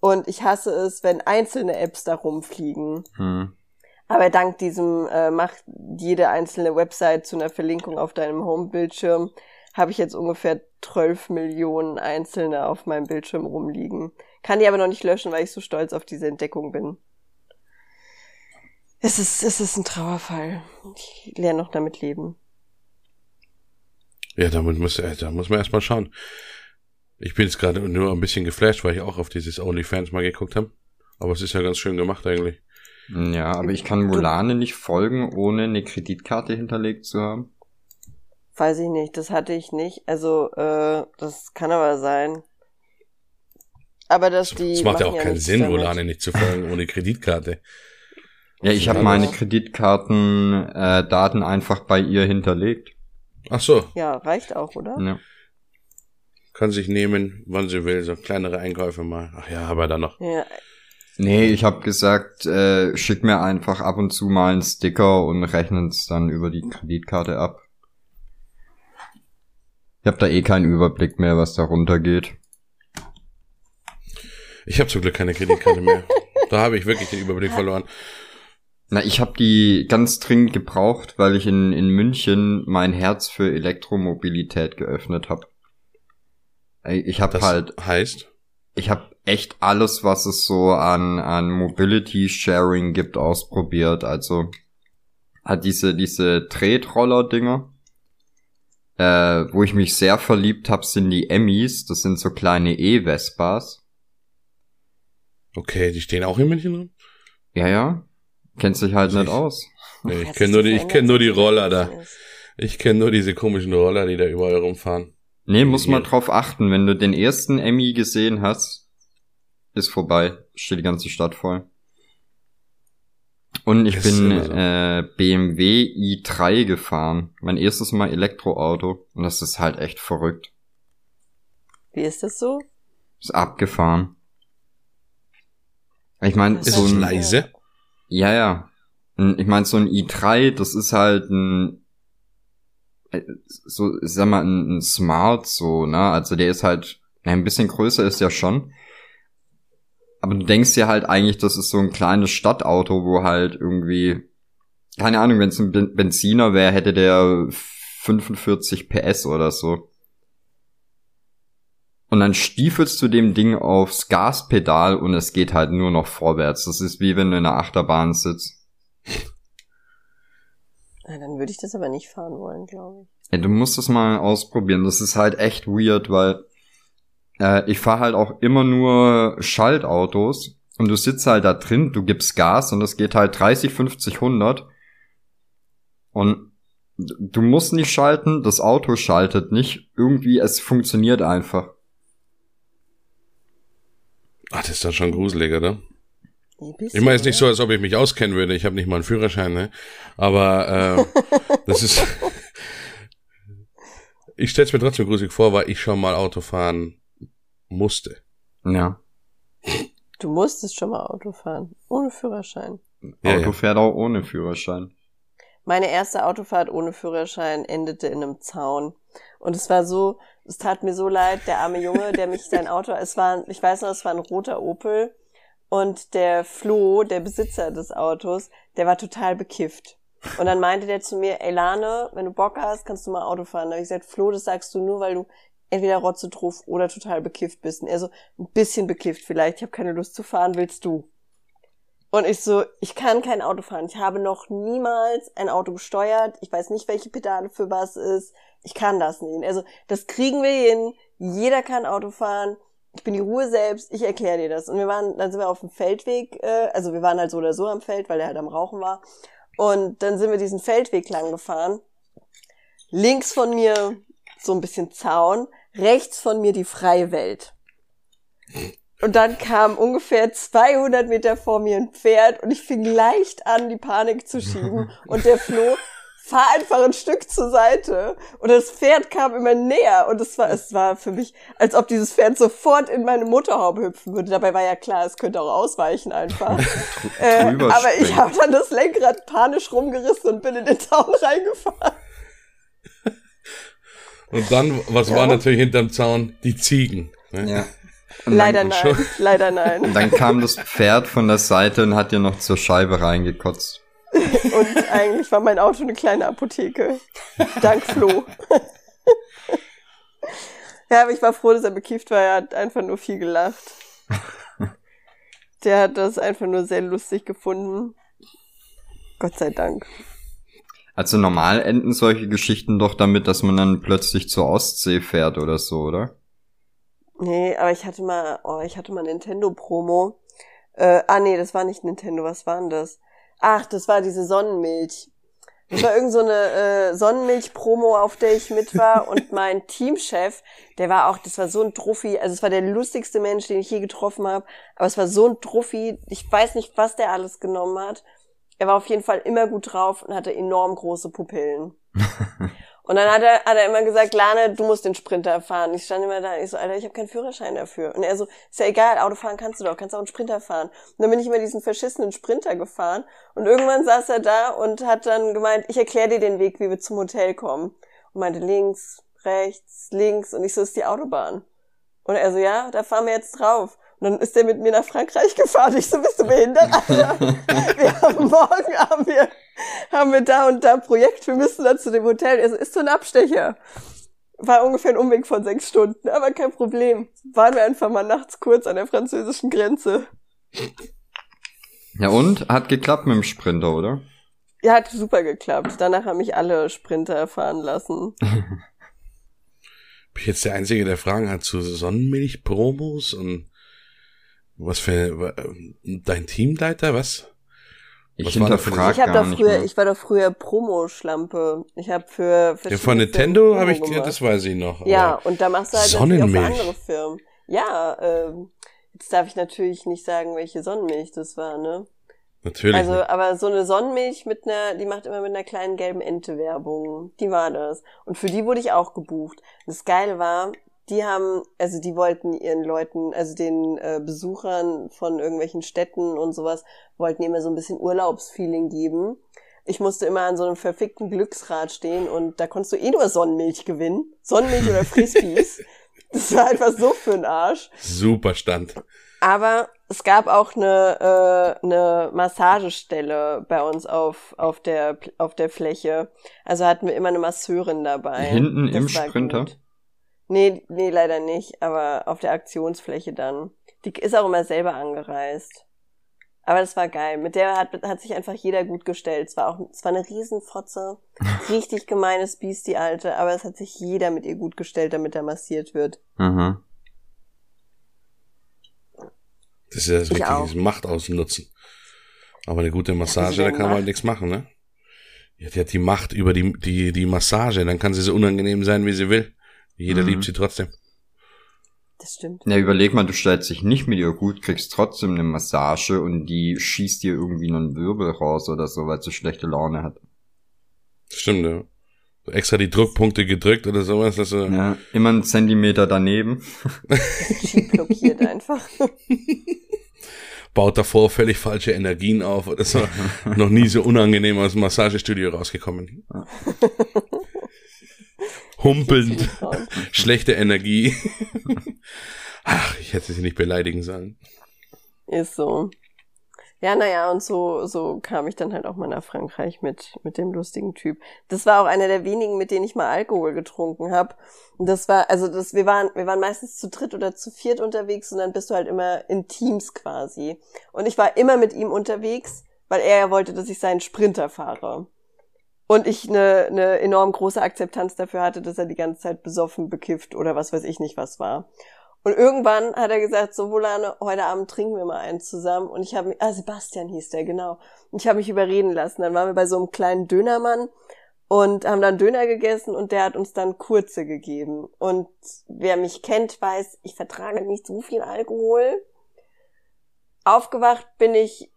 Und ich hasse es, wenn einzelne Apps da rumfliegen. Hm. Aber dank diesem äh, macht jede einzelne Website zu einer Verlinkung auf deinem Home-Bildschirm, habe ich jetzt ungefähr 12 Millionen einzelne auf meinem Bildschirm rumliegen. Kann die aber noch nicht löschen, weil ich so stolz auf diese Entdeckung bin. Es ist, es ist ein Trauerfall. Ich lerne noch damit leben. Ja, damit muss, äh, da muss man erstmal schauen. Ich bin jetzt gerade nur ein bisschen geflasht, weil ich auch auf dieses OnlyFans mal geguckt habe. Aber es ist ja ganz schön gemacht eigentlich. Ja, aber ich kann Mulane nicht folgen, ohne eine Kreditkarte hinterlegt zu haben. Weiß ich nicht, das hatte ich nicht. Also, äh, das kann aber sein. Aber dass die. Das macht ja auch keinen Sinn, damit. Mulane nicht zu folgen ohne Kreditkarte. Ja, ich habe meine Kreditkartendaten äh, einfach bei ihr hinterlegt. Ach so. Ja, reicht auch, oder? Ja. Kann sich nehmen, wann sie will, so kleinere Einkäufe mal. Ach ja, aber dann noch. Ja, Nee, ich habe gesagt, äh, schick mir einfach ab und zu mal einen Sticker und rechnen es dann über die Kreditkarte ab. Ich habe da eh keinen Überblick mehr, was da runtergeht. Ich habe zum Glück keine Kreditkarte mehr. da habe ich wirklich den Überblick verloren. Na, ich habe die ganz dringend gebraucht, weil ich in, in München mein Herz für Elektromobilität geöffnet habe. Ich habe halt heißt ich habe echt alles, was es so an, an Mobility Sharing gibt, ausprobiert. Also hat diese, diese Tretroller-Dinger. Äh, wo ich mich sehr verliebt habe, sind die Emmys. Das sind so kleine E-Vespas. Okay, die stehen auch in München drin? Ja, ja. Kennt sich halt nicht aus. Nee, ich kenne nur die, ich kenne nur die Roller da. Ich kenne nur diese komischen Roller, die da überall rumfahren. Nee, muss man drauf achten. Wenn du den ersten Emmy gesehen hast, ist vorbei. Steht die ganze Stadt voll. Und ich bin so. äh, BMW i3 gefahren. Mein erstes Mal Elektroauto. Und das ist halt echt verrückt. Wie ist das so? Ist abgefahren. Ich meine, so ein leise. Ja, ja. Ich meine, so ein i3, das ist halt ein äh, so, ich sag mal, ein, ein Smart so, ne? Also der ist halt, ein bisschen größer ist ja schon. Aber du denkst dir halt eigentlich, das ist so ein kleines Stadtauto, wo halt irgendwie, keine Ahnung, wenn es ein Benziner wäre, hätte der 45 PS oder so. Und dann stiefelst du dem Ding aufs Gaspedal und es geht halt nur noch vorwärts. Das ist wie wenn du in einer Achterbahn sitzt. Ja, dann würde ich das aber nicht fahren wollen, glaube ich. Ja, du musst das mal ausprobieren. Das ist halt echt weird, weil äh, ich fahre halt auch immer nur Schaltautos und du sitzt halt da drin, du gibst Gas und es geht halt 30, 50, 100 und du musst nicht schalten, das Auto schaltet nicht. Irgendwie, es funktioniert einfach. Ach, das ist doch schon gruselig, oder? Ich meine, es ist nicht so, als ob ich mich auskennen würde. Ich habe nicht mal einen Führerschein, ne? Aber äh, das ist. ich stelle es mir trotzdem gruselig vor, weil ich schon mal Auto fahren musste. Ja. Du musstest schon mal Auto fahren. Ohne Führerschein. Ja, Auto ja. fährt auch ohne Führerschein. Meine erste Autofahrt ohne Führerschein endete in einem Zaun. Und es war so, es tat mir so leid, der arme Junge, der mich sein Auto, es war, ich weiß noch, es war ein roter Opel und der Flo, der Besitzer des Autos, der war total bekifft. Und dann meinte der zu mir, ey Lane, wenn du Bock hast, kannst du mal Auto fahren. Da habe ich gesagt, Flo, das sagst du nur, weil du entweder rotzetruf oder total bekifft bist. Und er so, ein bisschen bekifft vielleicht, ich habe keine Lust zu fahren, willst du? Und ich so, ich kann kein Auto fahren. Ich habe noch niemals ein Auto gesteuert. Ich weiß nicht, welche Pedale für was ist. Ich kann das nicht. Also, das kriegen wir hin. Jeder kann Auto fahren ich bin die Ruhe selbst, ich erkläre dir das. Und wir waren, dann sind wir auf dem Feldweg, äh, also wir waren halt so oder so am Feld, weil er halt am Rauchen war. Und dann sind wir diesen Feldweg lang gefahren. Links von mir so ein bisschen Zaun, rechts von mir die freie Welt. Und dann kam ungefähr 200 Meter vor mir ein Pferd und ich fing leicht an, die Panik zu schieben. Und der Flo fahr einfach ein Stück zur Seite. Und das Pferd kam immer näher. Und es war, es war für mich, als ob dieses Pferd sofort in meine Motorhaube hüpfen würde. Dabei war ja klar, es könnte auch ausweichen einfach. äh, aber ich habe dann das Lenkrad panisch rumgerissen und bin in den Zaun reingefahren. Und dann, was ja. war natürlich hinterm Zaun? Die Ziegen. Ne? Ja. leider nein, leider nein. Und dann kam das Pferd von der Seite und hat dir noch zur Scheibe reingekotzt. Und eigentlich war mein Auto eine kleine Apotheke. Dank Flo. ja, aber ich war froh, dass er bekifft war. Er hat einfach nur viel gelacht. Der hat das einfach nur sehr lustig gefunden. Gott sei Dank. Also normal enden solche Geschichten doch damit, dass man dann plötzlich zur Ostsee fährt oder so, oder? Nee, aber ich hatte mal, oh, ich hatte mal Nintendo Promo. Äh, ah nee, das war nicht Nintendo, was war denn das? Ach, das war diese Sonnenmilch. Das war irgend so eine äh, Sonnenmilch-Promo, auf der ich mit war. Und mein Teamchef, der war auch, das war so ein Trophy, also es war der lustigste Mensch, den ich je getroffen habe. Aber es war so ein Trophy, ich weiß nicht, was der alles genommen hat. Er war auf jeden Fall immer gut drauf und hatte enorm große Pupillen. Und dann hat er, hat er immer gesagt, Lane, du musst den Sprinter fahren. Ich stand immer da, ich so, Alter, ich habe keinen Führerschein dafür. Und er so, ist ja egal, Auto fahren kannst du doch, kannst auch einen Sprinter fahren. Und dann bin ich immer diesen verschissenen Sprinter gefahren. Und irgendwann saß er da und hat dann gemeint, ich erkläre dir den Weg, wie wir zum Hotel kommen. Und meinte links, rechts, links. Und ich so, ist die Autobahn. Und er so, ja, da fahren wir jetzt drauf. Und dann ist er mit mir nach Frankreich gefahren. Ich so, bist du behindert, Alter? wir haben morgen haben wir, haben wir da und da Projekt. Wir müssen da zu dem Hotel. Er so, ist so ein Abstecher. War ungefähr ein Umweg von sechs Stunden, aber kein Problem. Waren wir einfach mal nachts kurz an der französischen Grenze. Ja und? Hat geklappt mit dem Sprinter, oder? Ja, hat super geklappt. Danach haben mich alle Sprinter fahren lassen. Bin ich jetzt der Einzige, der Fragen hat zu Sonnenmilch-Promos und was für dein Teamleiter, was? Ich hinterfrage ich hab gar da früher, Ich war doch früher Promo-Schlampe. Ich habe für Ja, von Nintendo habe ich, gemacht. das weiß ich noch. Ja, und da machst du halt Sonnenmilch. auch für andere Firmen. Ja, ähm, jetzt darf ich natürlich nicht sagen, welche Sonnenmilch das war, ne? Natürlich. Also, aber so eine Sonnenmilch mit einer, die macht immer mit einer kleinen gelben Ente Werbung. Die war das. Und für die wurde ich auch gebucht. Das Geile war, die haben, also die wollten ihren Leuten, also den äh, Besuchern von irgendwelchen Städten und sowas, wollten immer so ein bisschen Urlaubsfeeling geben. Ich musste immer an so einem verfickten Glücksrad stehen und da konntest du eh nur Sonnenmilch gewinnen. Sonnenmilch oder Frisbees. das war einfach so für den Arsch. Super Stand. Aber es gab auch eine, äh, eine Massagestelle bei uns auf, auf, der, auf der Fläche. Also hatten wir immer eine Masseurin dabei. Hinten das im Sprinter? Gut. Nee, nee, leider nicht, aber auf der Aktionsfläche dann. Die ist auch immer selber angereist. Aber das war geil. Mit der hat, hat sich einfach jeder gut gestellt. Es war auch, es war eine Riesenfotze. Richtig gemeines Biest, die alte. Aber es hat sich jeder mit ihr gut gestellt, damit er massiert wird. Mhm. Das ist ja das Wichtige, diese Macht ausnutzen. Aber eine gute Massage, da kann man halt nichts machen, ne? Die hat die Macht über die, die, die Massage, dann kann sie so unangenehm sein, wie sie will. Jeder mhm. liebt sie trotzdem. Das stimmt. Ja, überleg mal, du stellst dich nicht mit ihr gut, kriegst trotzdem eine Massage und die schießt dir irgendwie einen Wirbel raus oder so, weil sie schlechte Laune hat. Das stimmt, ja. So extra die Druckpunkte gedrückt oder sowas, dass du Ja, immer einen Zentimeter daneben. blockiert einfach. Baut davor völlig falsche Energien auf oder so. Noch nie so unangenehm aus dem Massagestudio rausgekommen humpelnd, schlechte Energie. Ach, ich hätte sie nicht beleidigen sollen. Ist so. Ja, naja, und so, so kam ich dann halt auch mal nach Frankreich mit, mit dem lustigen Typ. Das war auch einer der wenigen, mit denen ich mal Alkohol getrunken habe. Und das war, also das, wir waren, wir waren meistens zu dritt oder zu viert unterwegs und dann bist du halt immer in Teams quasi. Und ich war immer mit ihm unterwegs, weil er ja wollte, dass ich seinen Sprinter fahre. Und ich eine, eine enorm große Akzeptanz dafür hatte, dass er die ganze Zeit besoffen, bekifft oder was weiß ich nicht was war. Und irgendwann hat er gesagt, so Volane, heute Abend trinken wir mal einen zusammen. Und ich habe mich, ah, Sebastian hieß der, genau. Und ich habe mich überreden lassen. Dann waren wir bei so einem kleinen Dönermann und haben dann Döner gegessen und der hat uns dann kurze gegeben. Und wer mich kennt, weiß, ich vertrage nicht so viel Alkohol. Aufgewacht bin ich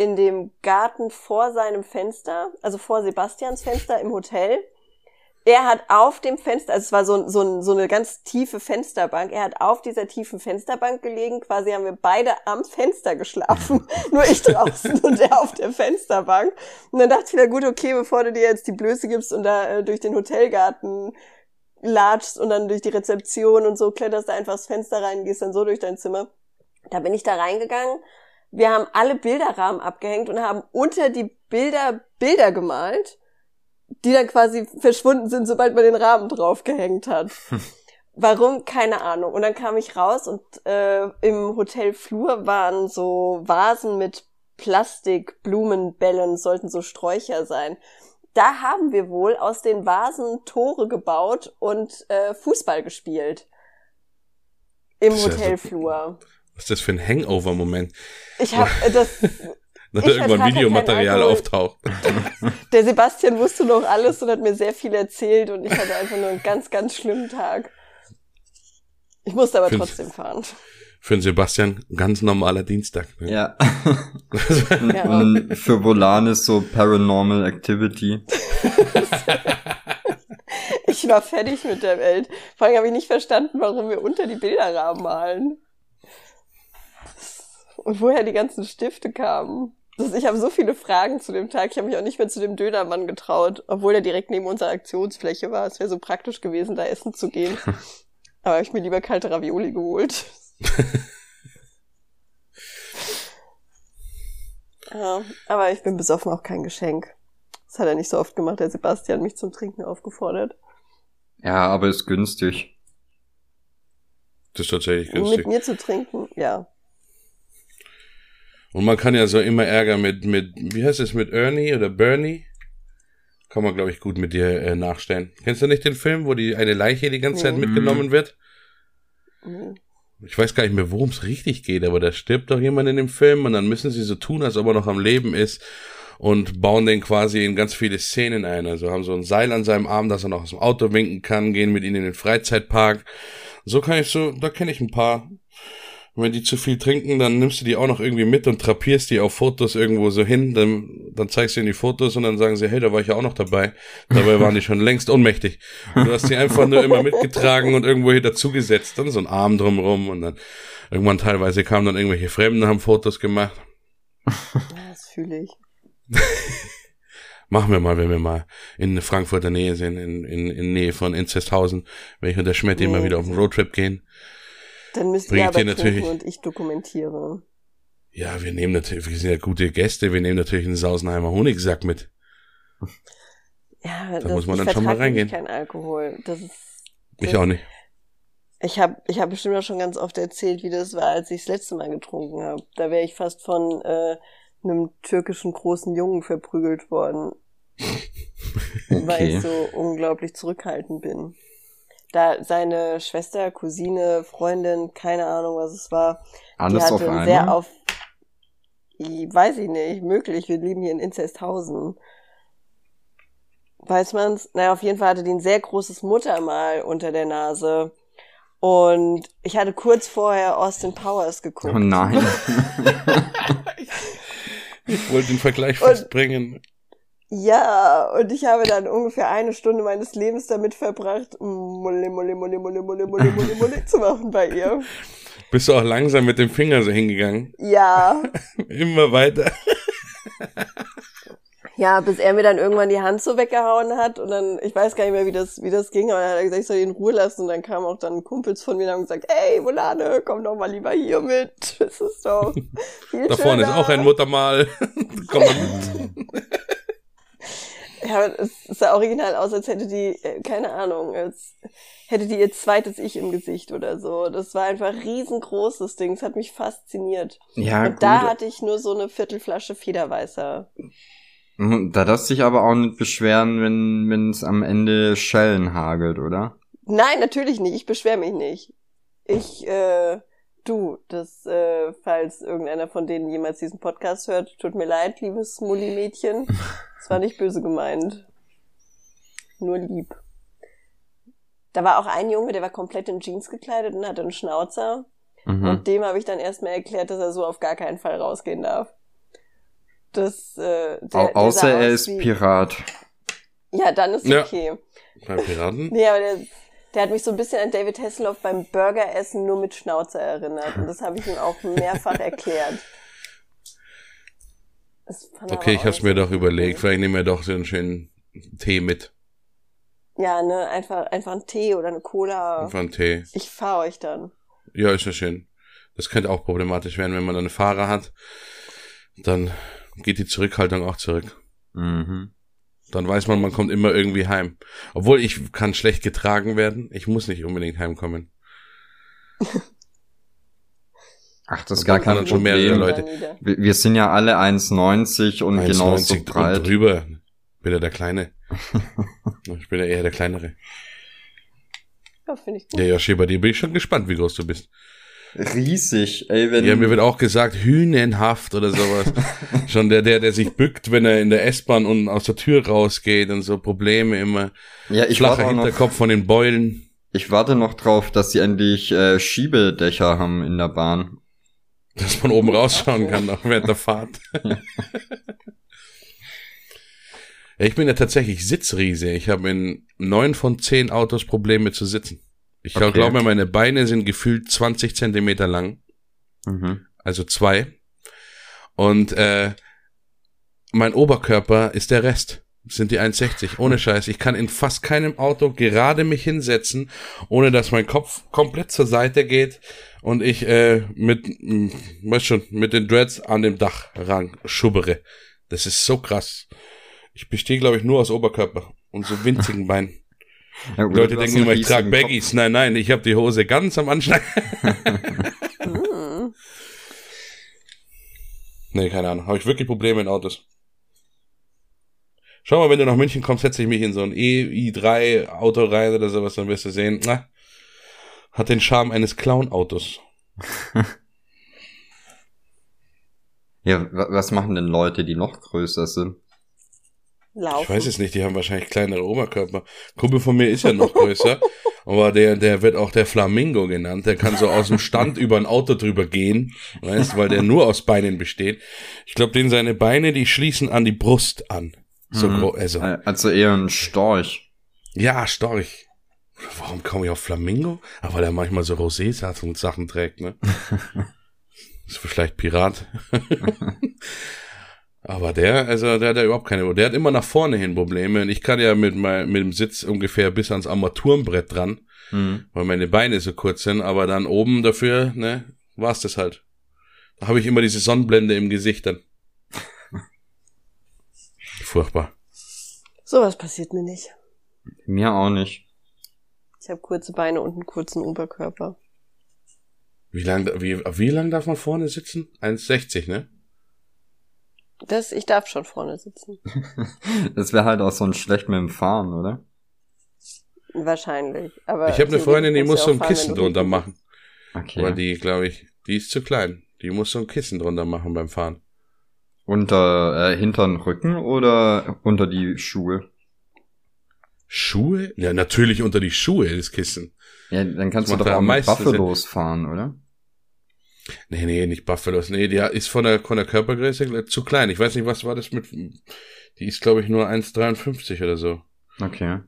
in dem Garten vor seinem Fenster, also vor Sebastians Fenster im Hotel. Er hat auf dem Fenster, also es war so, so, so eine ganz tiefe Fensterbank, er hat auf dieser tiefen Fensterbank gelegen, quasi haben wir beide am Fenster geschlafen, nur ich draußen und er auf der Fensterbank. Und dann dachte ich mir, gut, okay, bevor du dir jetzt die Blöße gibst und da äh, durch den Hotelgarten latschst und dann durch die Rezeption und so kletterst da einfach das Fenster rein, gehst dann so durch dein Zimmer. Da bin ich da reingegangen wir haben alle Bilderrahmen abgehängt und haben unter die Bilder Bilder gemalt, die dann quasi verschwunden sind, sobald man den Rahmen draufgehängt hat. Warum? Keine Ahnung. Und dann kam ich raus und äh, im Hotelflur waren so Vasen mit Plastikblumenbällen, sollten so Sträucher sein. Da haben wir wohl aus den Vasen Tore gebaut und äh, Fußball gespielt. Im Hotelflur. Was ist das für ein Hangover-Moment? Ich habe äh, das. Dass irgendwann Videomaterial auftaucht. Der Sebastian wusste noch alles und hat mir sehr viel erzählt und ich hatte einfach nur einen ganz, ganz schlimmen Tag. Ich musste aber Find's, trotzdem fahren. Für den Sebastian ganz normaler Dienstag. Ne? Ja. ja. Und für Volan ist so Paranormal Activity. ich war fertig mit der Welt. Vor allem habe ich nicht verstanden, warum wir unter die Bilderrahmen malen. Und woher die ganzen Stifte kamen. Ich habe so viele Fragen zu dem Tag. Ich habe mich auch nicht mehr zu dem Dönermann getraut, obwohl er direkt neben unserer Aktionsfläche war. Es wäre so praktisch gewesen, da essen zu gehen. Aber habe ich mir lieber kalte Ravioli geholt. ja, aber ich bin besoffen auch kein Geschenk. Das hat er nicht so oft gemacht, der Sebastian mich zum Trinken aufgefordert. Ja, aber ist günstig. Das ist tatsächlich günstig. Mit mir zu trinken, ja. Und man kann ja so immer Ärger mit, mit, wie heißt es, mit Ernie oder Bernie? Kann man, glaube ich, gut mit dir äh, nachstellen. Kennst du nicht den Film, wo die eine Leiche die ganze Zeit mitgenommen wird? Mhm. Ich weiß gar nicht mehr, worum es richtig geht, aber da stirbt doch jemand in dem Film und dann müssen sie so tun, als ob er noch am Leben ist und bauen den quasi in ganz viele Szenen ein. Also haben so ein Seil an seinem Arm, dass er noch aus dem Auto winken kann, gehen mit ihnen in den Freizeitpark. So kann ich so, da kenne ich ein paar wenn die zu viel trinken, dann nimmst du die auch noch irgendwie mit und trapierst die auf Fotos irgendwo so hin, dann, dann zeigst du ihnen die Fotos und dann sagen sie, hey, da war ich ja auch noch dabei. Dabei waren die schon längst ohnmächtig. Und du hast sie einfach nur immer mitgetragen und irgendwo hier dazugesetzt, dann so ein Arm drumrum und dann irgendwann teilweise kamen dann irgendwelche Fremden, haben Fotos gemacht. Das fühle ich. Machen wir mal, wenn wir mal in Frankfurter Nähe sind, in, in, in Nähe von Inzesthausen, wenn ich und der Schmidt nee. immer wieder auf den Roadtrip gehen. Dann müsst ihr aber natürlich und ich dokumentiere. Ja, wir nehmen natürlich, wir sind ja gute Gäste, wir nehmen natürlich einen Sausenheimer Honigsack mit. Ja, da das, muss man dann schon mal reingehen. kein Alkohol. Das ist. Das, ich auch nicht. Ich habe ich hab bestimmt auch schon ganz oft erzählt, wie das war, als ich das letzte Mal getrunken habe. Da wäre ich fast von äh, einem türkischen großen Jungen verprügelt worden. okay. Weil ich so unglaublich zurückhaltend bin da seine Schwester, Cousine, Freundin, keine Ahnung, was es war. Alles die hatte auf sehr auf, weiß ich nicht, möglich, wir leben hier in Inzesthausen. Weiß man's? Naja, auf jeden Fall hatte die ein sehr großes Muttermal unter der Nase. Und ich hatte kurz vorher Austin Powers geguckt. Oh nein. ich wollte den Vergleich fast bringen. Ja, und ich habe dann ungefähr eine Stunde meines Lebens damit verbracht, Mulle, Mulle, Mulle, Mulle, Mulle, Mulle, Mulle, Mulle zu machen bei ihr. Bist du auch langsam mit dem Finger so hingegangen? Ja. Immer weiter. Ja, bis er mir dann irgendwann die Hand so weggehauen hat und dann, ich weiß gar nicht mehr, wie das, wie das ging, aber dann hat er gesagt, ich soll ihn in Ruhe lassen und dann kamen auch dann Kumpels von mir und haben gesagt, ey, Volane, komm doch mal lieber hier mit. Das ist doch viel Da vorne ist auch ein Muttermal. komm mal mit. Ja, es sah original aus, als hätte die, äh, keine Ahnung, als hätte die ihr zweites Ich im Gesicht oder so. Das war einfach riesengroß, das Ding. Es hat mich fasziniert. Ja, Und gut. da hatte ich nur so eine Viertelflasche Federweißer. Mhm, da darfst du dich aber auch nicht beschweren, wenn wenn es am Ende Schellen hagelt, oder? Nein, natürlich nicht. Ich beschwere mich nicht. Ich, äh, du, das, äh, falls irgendeiner von denen jemals diesen Podcast hört, tut mir leid, liebes Mulli-Mädchen. Das war nicht böse gemeint. Nur lieb. Da war auch ein Junge, der war komplett in Jeans gekleidet und hatte einen Schnauzer. Mhm. Und dem habe ich dann erstmal erklärt, dass er so auf gar keinen Fall rausgehen darf. Das, äh, der, Au außer er ist wie... Pirat. Ja, dann ist ja. okay. Beim Piraten? nee, aber der, der hat mich so ein bisschen an David Hasselhoff beim Burgeressen nur mit Schnauzer erinnert. Und das habe ich ihm auch mehrfach erklärt. Okay, ich hab's mir doch überlegt. Vielleicht nehmen wir doch so einen schönen Tee mit. Ja, ne, einfach, einfach ein Tee oder eine Cola. Einfach ein Tee. Ich fahre euch dann. Ja, ist ja schön. Das könnte auch problematisch werden, wenn man dann einen Fahrer hat. Dann geht die Zurückhaltung auch zurück. Mhm. Dann weiß man, man kommt immer irgendwie heim. Obwohl ich kann schlecht getragen werden. Ich muss nicht unbedingt heimkommen. Ach, das ist gar kein Problem. Mehrere Leute. Wir sind ja alle 1,90 und genauso breit. Und drüber. Bin ja der Kleine. ich bin ja eher der Kleinere. Ja, finde ich gut. Ja, Joshi, bei dir bin ich schon gespannt, wie groß du bist. Riesig, ey, wenn. Ja, mir wird auch gesagt, hünenhaft oder sowas. schon der, der, der sich bückt, wenn er in der S-Bahn und aus der Tür rausgeht und so Probleme immer. Ja, ich Flacher Hinterkopf noch, von den Beulen. Ich warte noch drauf, dass sie endlich äh, Schiebedächer haben in der Bahn. Dass man oben rausschauen kann, auch während der Fahrt. ja, ich bin ja tatsächlich Sitzriese. Ich habe in neun von zehn Autos Probleme zu sitzen. Ich okay. glaube, meine Beine sind gefühlt 20 Zentimeter lang. Mhm. Also zwei. Und äh, mein Oberkörper ist der Rest. Sind die 1,60. Ohne Scheiß. Ich kann in fast keinem Auto gerade mich hinsetzen, ohne dass mein Kopf komplett zur Seite geht und ich äh, mit, weißt schon, mit den Dreads an dem Dach ran schubbere. Das ist so krass. Ich bestehe, glaube ich, nur aus Oberkörper und so winzigen Beinen. Ja, Leute denken immer, ich trage Baggies. Nein, nein, ich habe die Hose ganz am Anschlag. nee, keine Ahnung. Habe ich wirklich Probleme in Autos. Schau mal, wenn du nach München kommst, setze ich mich in so ein E-i3 Auto rein oder sowas, dann wirst du sehen, na, hat den Charme eines Clown-Autos. ja, was machen denn Leute, die noch größer sind? Laufen. Ich weiß es nicht, die haben wahrscheinlich kleinere Oberkörper. Kumpel von mir ist ja noch größer, aber der, der wird auch der Flamingo genannt. Der kann so aus dem Stand über ein Auto drüber gehen, weißt, weil der nur aus Beinen besteht. Ich glaube, den seine Beine, die schließen an die Brust an. So mhm. also. also eher ein Storch. Ja, Storch. Warum komme ich auf Flamingo? Ach, weil er manchmal so Rosé und Sachen trägt, ne? ist vielleicht Pirat. Aber der, also der hat ja überhaupt keine, der hat immer nach vorne hin Probleme. Und ich kann ja mit, mein, mit dem Sitz ungefähr bis ans Armaturenbrett dran, mhm. weil meine Beine so kurz sind. Aber dann oben dafür, ne, war's das halt. Da habe ich immer diese Sonnenblende im Gesicht dann. Furchtbar. Sowas passiert mir nicht. Mir auch nicht. Ich habe kurze Beine und einen kurzen Oberkörper. Wie lang, wie, wie lang darf man vorne sitzen? 1,60, ne? Das, ich darf schon vorne sitzen. das wäre halt auch so ein schlecht mit dem Fahren, oder? Wahrscheinlich. Aber ich habe eine Freundin, die muss so ein fahren, Kissen drunter machen. Okay. Aber die, glaube ich, die ist zu klein. Die muss so ein Kissen drunter machen beim Fahren. Unter äh, hintern Rücken oder unter die Schuhe? Schuhe? Ja, natürlich unter die Schuhe, das Kissen. Ja, dann kannst das du doch auch mit Buffalos fahren, oder? Nee, nee, nicht Buffalos. Nee, die ist von der, von der Körpergröße zu klein. Ich weiß nicht, was war das mit, die ist glaube ich nur 1,53 oder so. Okay.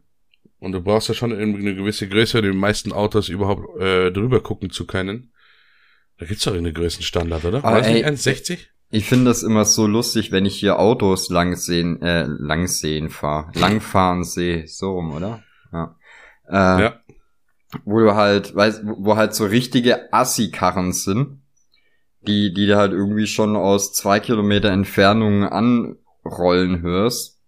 Und du brauchst ja schon eine gewisse Größe, um den meisten Autos überhaupt äh, drüber gucken zu können. Da gibt's doch irgendeinen Größenstandard, oder? War das nicht 1,60? Ich finde das immer so lustig, wenn ich hier Autos lang sehen, äh, lang sehen fahre. Langfahren sehe, so rum, oder? Ja. Äh, ja. Wo du halt, weißt, wo halt so richtige Assi-Karren sind die, die du halt irgendwie schon aus zwei Kilometer Entfernung anrollen hörst.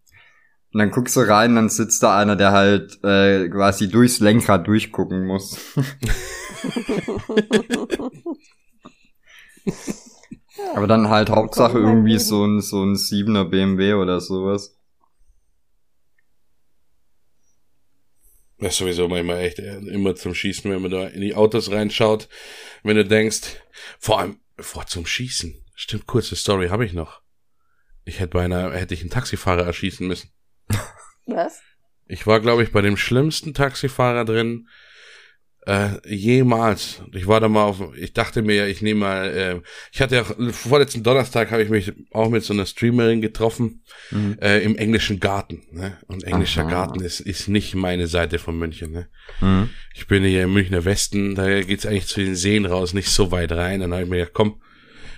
Und dann guckst du rein, dann sitzt da einer, der halt äh, quasi durchs Lenkrad durchgucken muss. Aber dann halt Hauptsache irgendwie so ein, so ein 7er BMW oder sowas. Das ist sowieso manchmal echt äh, immer zum Schießen, wenn man da in die Autos reinschaut. Wenn du denkst, vor allem, vor zum Schießen. Stimmt, kurze Story habe ich noch. Ich hätte beinahe, hätte ich einen Taxifahrer erschießen müssen. Was? Ich war, glaube ich, bei dem schlimmsten Taxifahrer drin, äh, jemals. Ich war da mal auf, ich dachte mir, ich nehme mal, äh, ich hatte ja, vorletzten Donnerstag habe ich mich auch mit so einer Streamerin getroffen, mhm. äh, im englischen Garten, ne? Und englischer Aha. Garten ist, ist nicht meine Seite von München, ne? Mhm. Ich bin hier im Münchner Westen, da geht's eigentlich zu den Seen raus, nicht so weit rein. Dann habe ich mir gedacht, komm,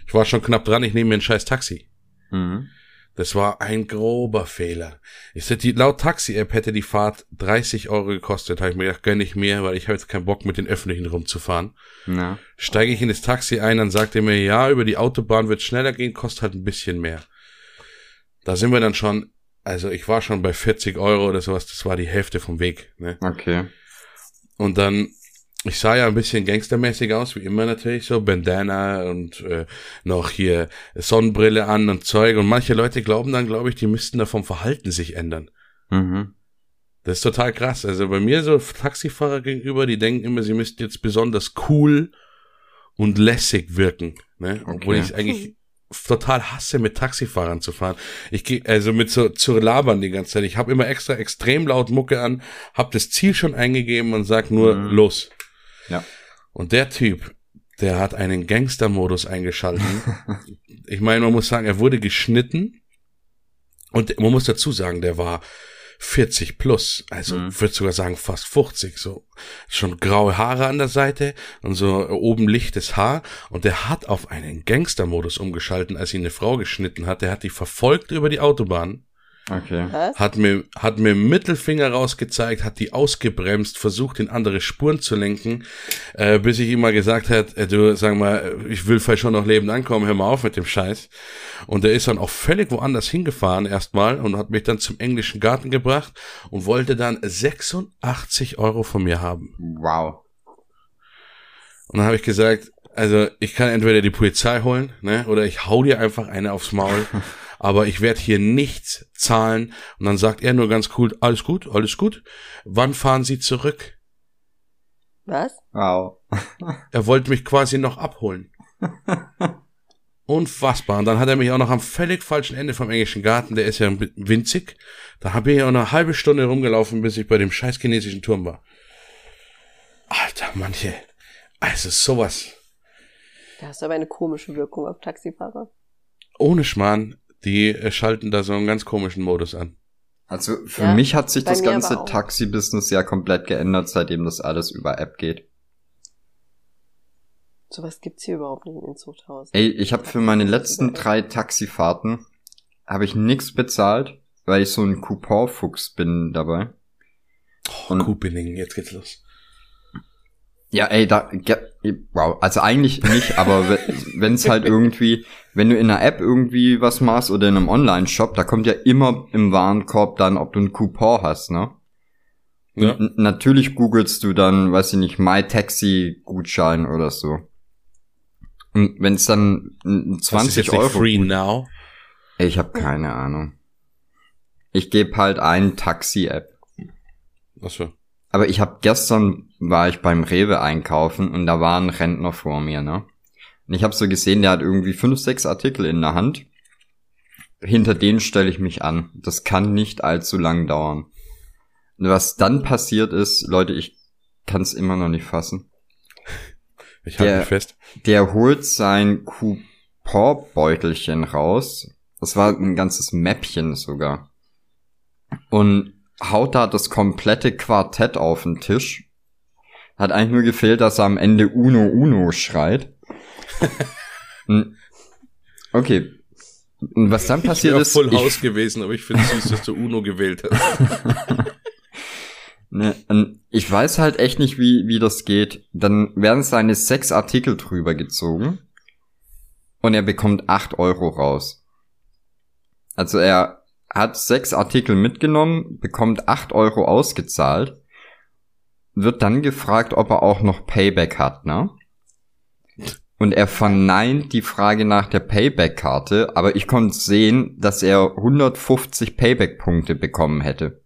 ich war schon knapp dran, ich nehme mir ein scheiß Taxi. Mhm. Das war ein grober Fehler. Ich die, laut Taxi-App hätte die Fahrt 30 Euro gekostet. Habe ich mir gedacht, gönn ich mir, weil ich habe jetzt keinen Bock, mit den Öffentlichen rumzufahren. Na. Steige ich in das Taxi ein, dann sagt er mir, ja, über die Autobahn wird schneller gehen, kostet halt ein bisschen mehr. Da sind wir dann schon, also ich war schon bei 40 Euro oder sowas, das war die Hälfte vom Weg. Ne? Okay. Und dann ich sah ja ein bisschen gangstermäßig aus, wie immer natürlich, so Bandana und äh, noch hier Sonnenbrille an und Zeug. Und manche Leute glauben dann, glaube ich, die müssten da vom Verhalten sich ändern. Mhm. Das ist total krass. Also bei mir so Taxifahrer gegenüber, die denken immer, sie müssten jetzt besonders cool und lässig wirken. Ne? Okay. Obwohl ich eigentlich total hasse, mit Taxifahrern zu fahren. Ich gehe also mit so zu labern die ganze Zeit. Ich habe immer extra extrem laut Mucke an, habe das Ziel schon eingegeben und sag nur mhm. los. Ja. Und der Typ, der hat einen Gangster-Modus eingeschalten. ich meine, man muss sagen, er wurde geschnitten. Und man muss dazu sagen, der war 40 plus, also mhm. würde sogar sagen fast 50, so schon graue Haare an der Seite und so oben lichtes Haar und der hat auf einen Gangster-Modus umgeschalten, als ihn eine Frau geschnitten hat. Der hat die verfolgt über die Autobahn Okay. Hat mir, hat mir Mittelfinger rausgezeigt, hat die ausgebremst, versucht in andere Spuren zu lenken, äh, bis ich ihm mal gesagt hat, äh, du, sag mal, ich will vielleicht schon noch lebend ankommen, hör mal auf mit dem Scheiß. Und er ist dann auch völlig woanders hingefahren erstmal und hat mich dann zum englischen Garten gebracht und wollte dann 86 Euro von mir haben. Wow. Und dann habe ich gesagt, also ich kann entweder die Polizei holen, ne, oder ich hau dir einfach eine aufs Maul. aber ich werde hier nichts zahlen. Und dann sagt er nur ganz cool, alles gut, alles gut. Wann fahren Sie zurück? Was? Wow. er wollte mich quasi noch abholen. Unfassbar. Und dann hat er mich auch noch am völlig falschen Ende vom englischen Garten, der ist ja winzig. Da habe ich ja auch eine halbe Stunde rumgelaufen, bis ich bei dem scheiß chinesischen Turm war. Alter, manche. Also sowas. Da hast du aber eine komische Wirkung auf Taxifahrer. Ohne Schmarrn die äh, schalten da so einen ganz komischen Modus an. Also für ja, mich hat sich das ganze Taxi-Business ja komplett geändert, seitdem das alles über App geht. Sowas gibt's hier überhaupt nicht in Zuchthaus. Ey, ich habe für meine letzten drei Taxifahrten habe ich nichts bezahlt, weil ich so ein Coupon-Fuchs bin dabei. Oh, Und Couponing, jetzt geht's los. Ja, ey, da, wow, also eigentlich nicht, aber wenn es halt irgendwie, wenn du in einer App irgendwie was machst oder in einem Online-Shop, da kommt ja immer im Warenkorb dann, ob du einen Coupon hast, ne? Ja. natürlich googelst du dann, weiß ich nicht, MyTaxi-Gutschein oder so. Und wenn es dann 20 Euro. Free now? Ich habe keine Ahnung. Ich gebe halt ein Taxi-App. Ach so. Aber ich habe gestern war ich beim Rewe einkaufen und da war ein Rentner vor mir, ne? Und ich habe so gesehen, der hat irgendwie fünf, sechs Artikel in der Hand. Hinter denen stelle ich mich an. Das kann nicht allzu lang dauern. Und was dann passiert ist, Leute, ich kann es immer noch nicht fassen. Ich halte mich fest. Der holt sein Couponbeutelchen raus. Das war ein ganzes Mäppchen sogar. Und haut da das komplette Quartett auf den Tisch. Hat eigentlich nur gefehlt, dass er am Ende Uno Uno schreit. Hm. okay. Und was dann passiert ich ist. voll Haus gewesen, aber ich finde es süß, dass du Uno gewählt hast. ne, ich weiß halt echt nicht, wie, wie das geht. Dann werden seine sechs Artikel drüber gezogen. Und er bekommt acht Euro raus. Also er hat sechs Artikel mitgenommen, bekommt acht Euro ausgezahlt, wird dann gefragt, ob er auch noch Payback hat, ne? Und er verneint die Frage nach der Payback-Karte, aber ich konnte sehen, dass er 150 Payback-Punkte bekommen hätte.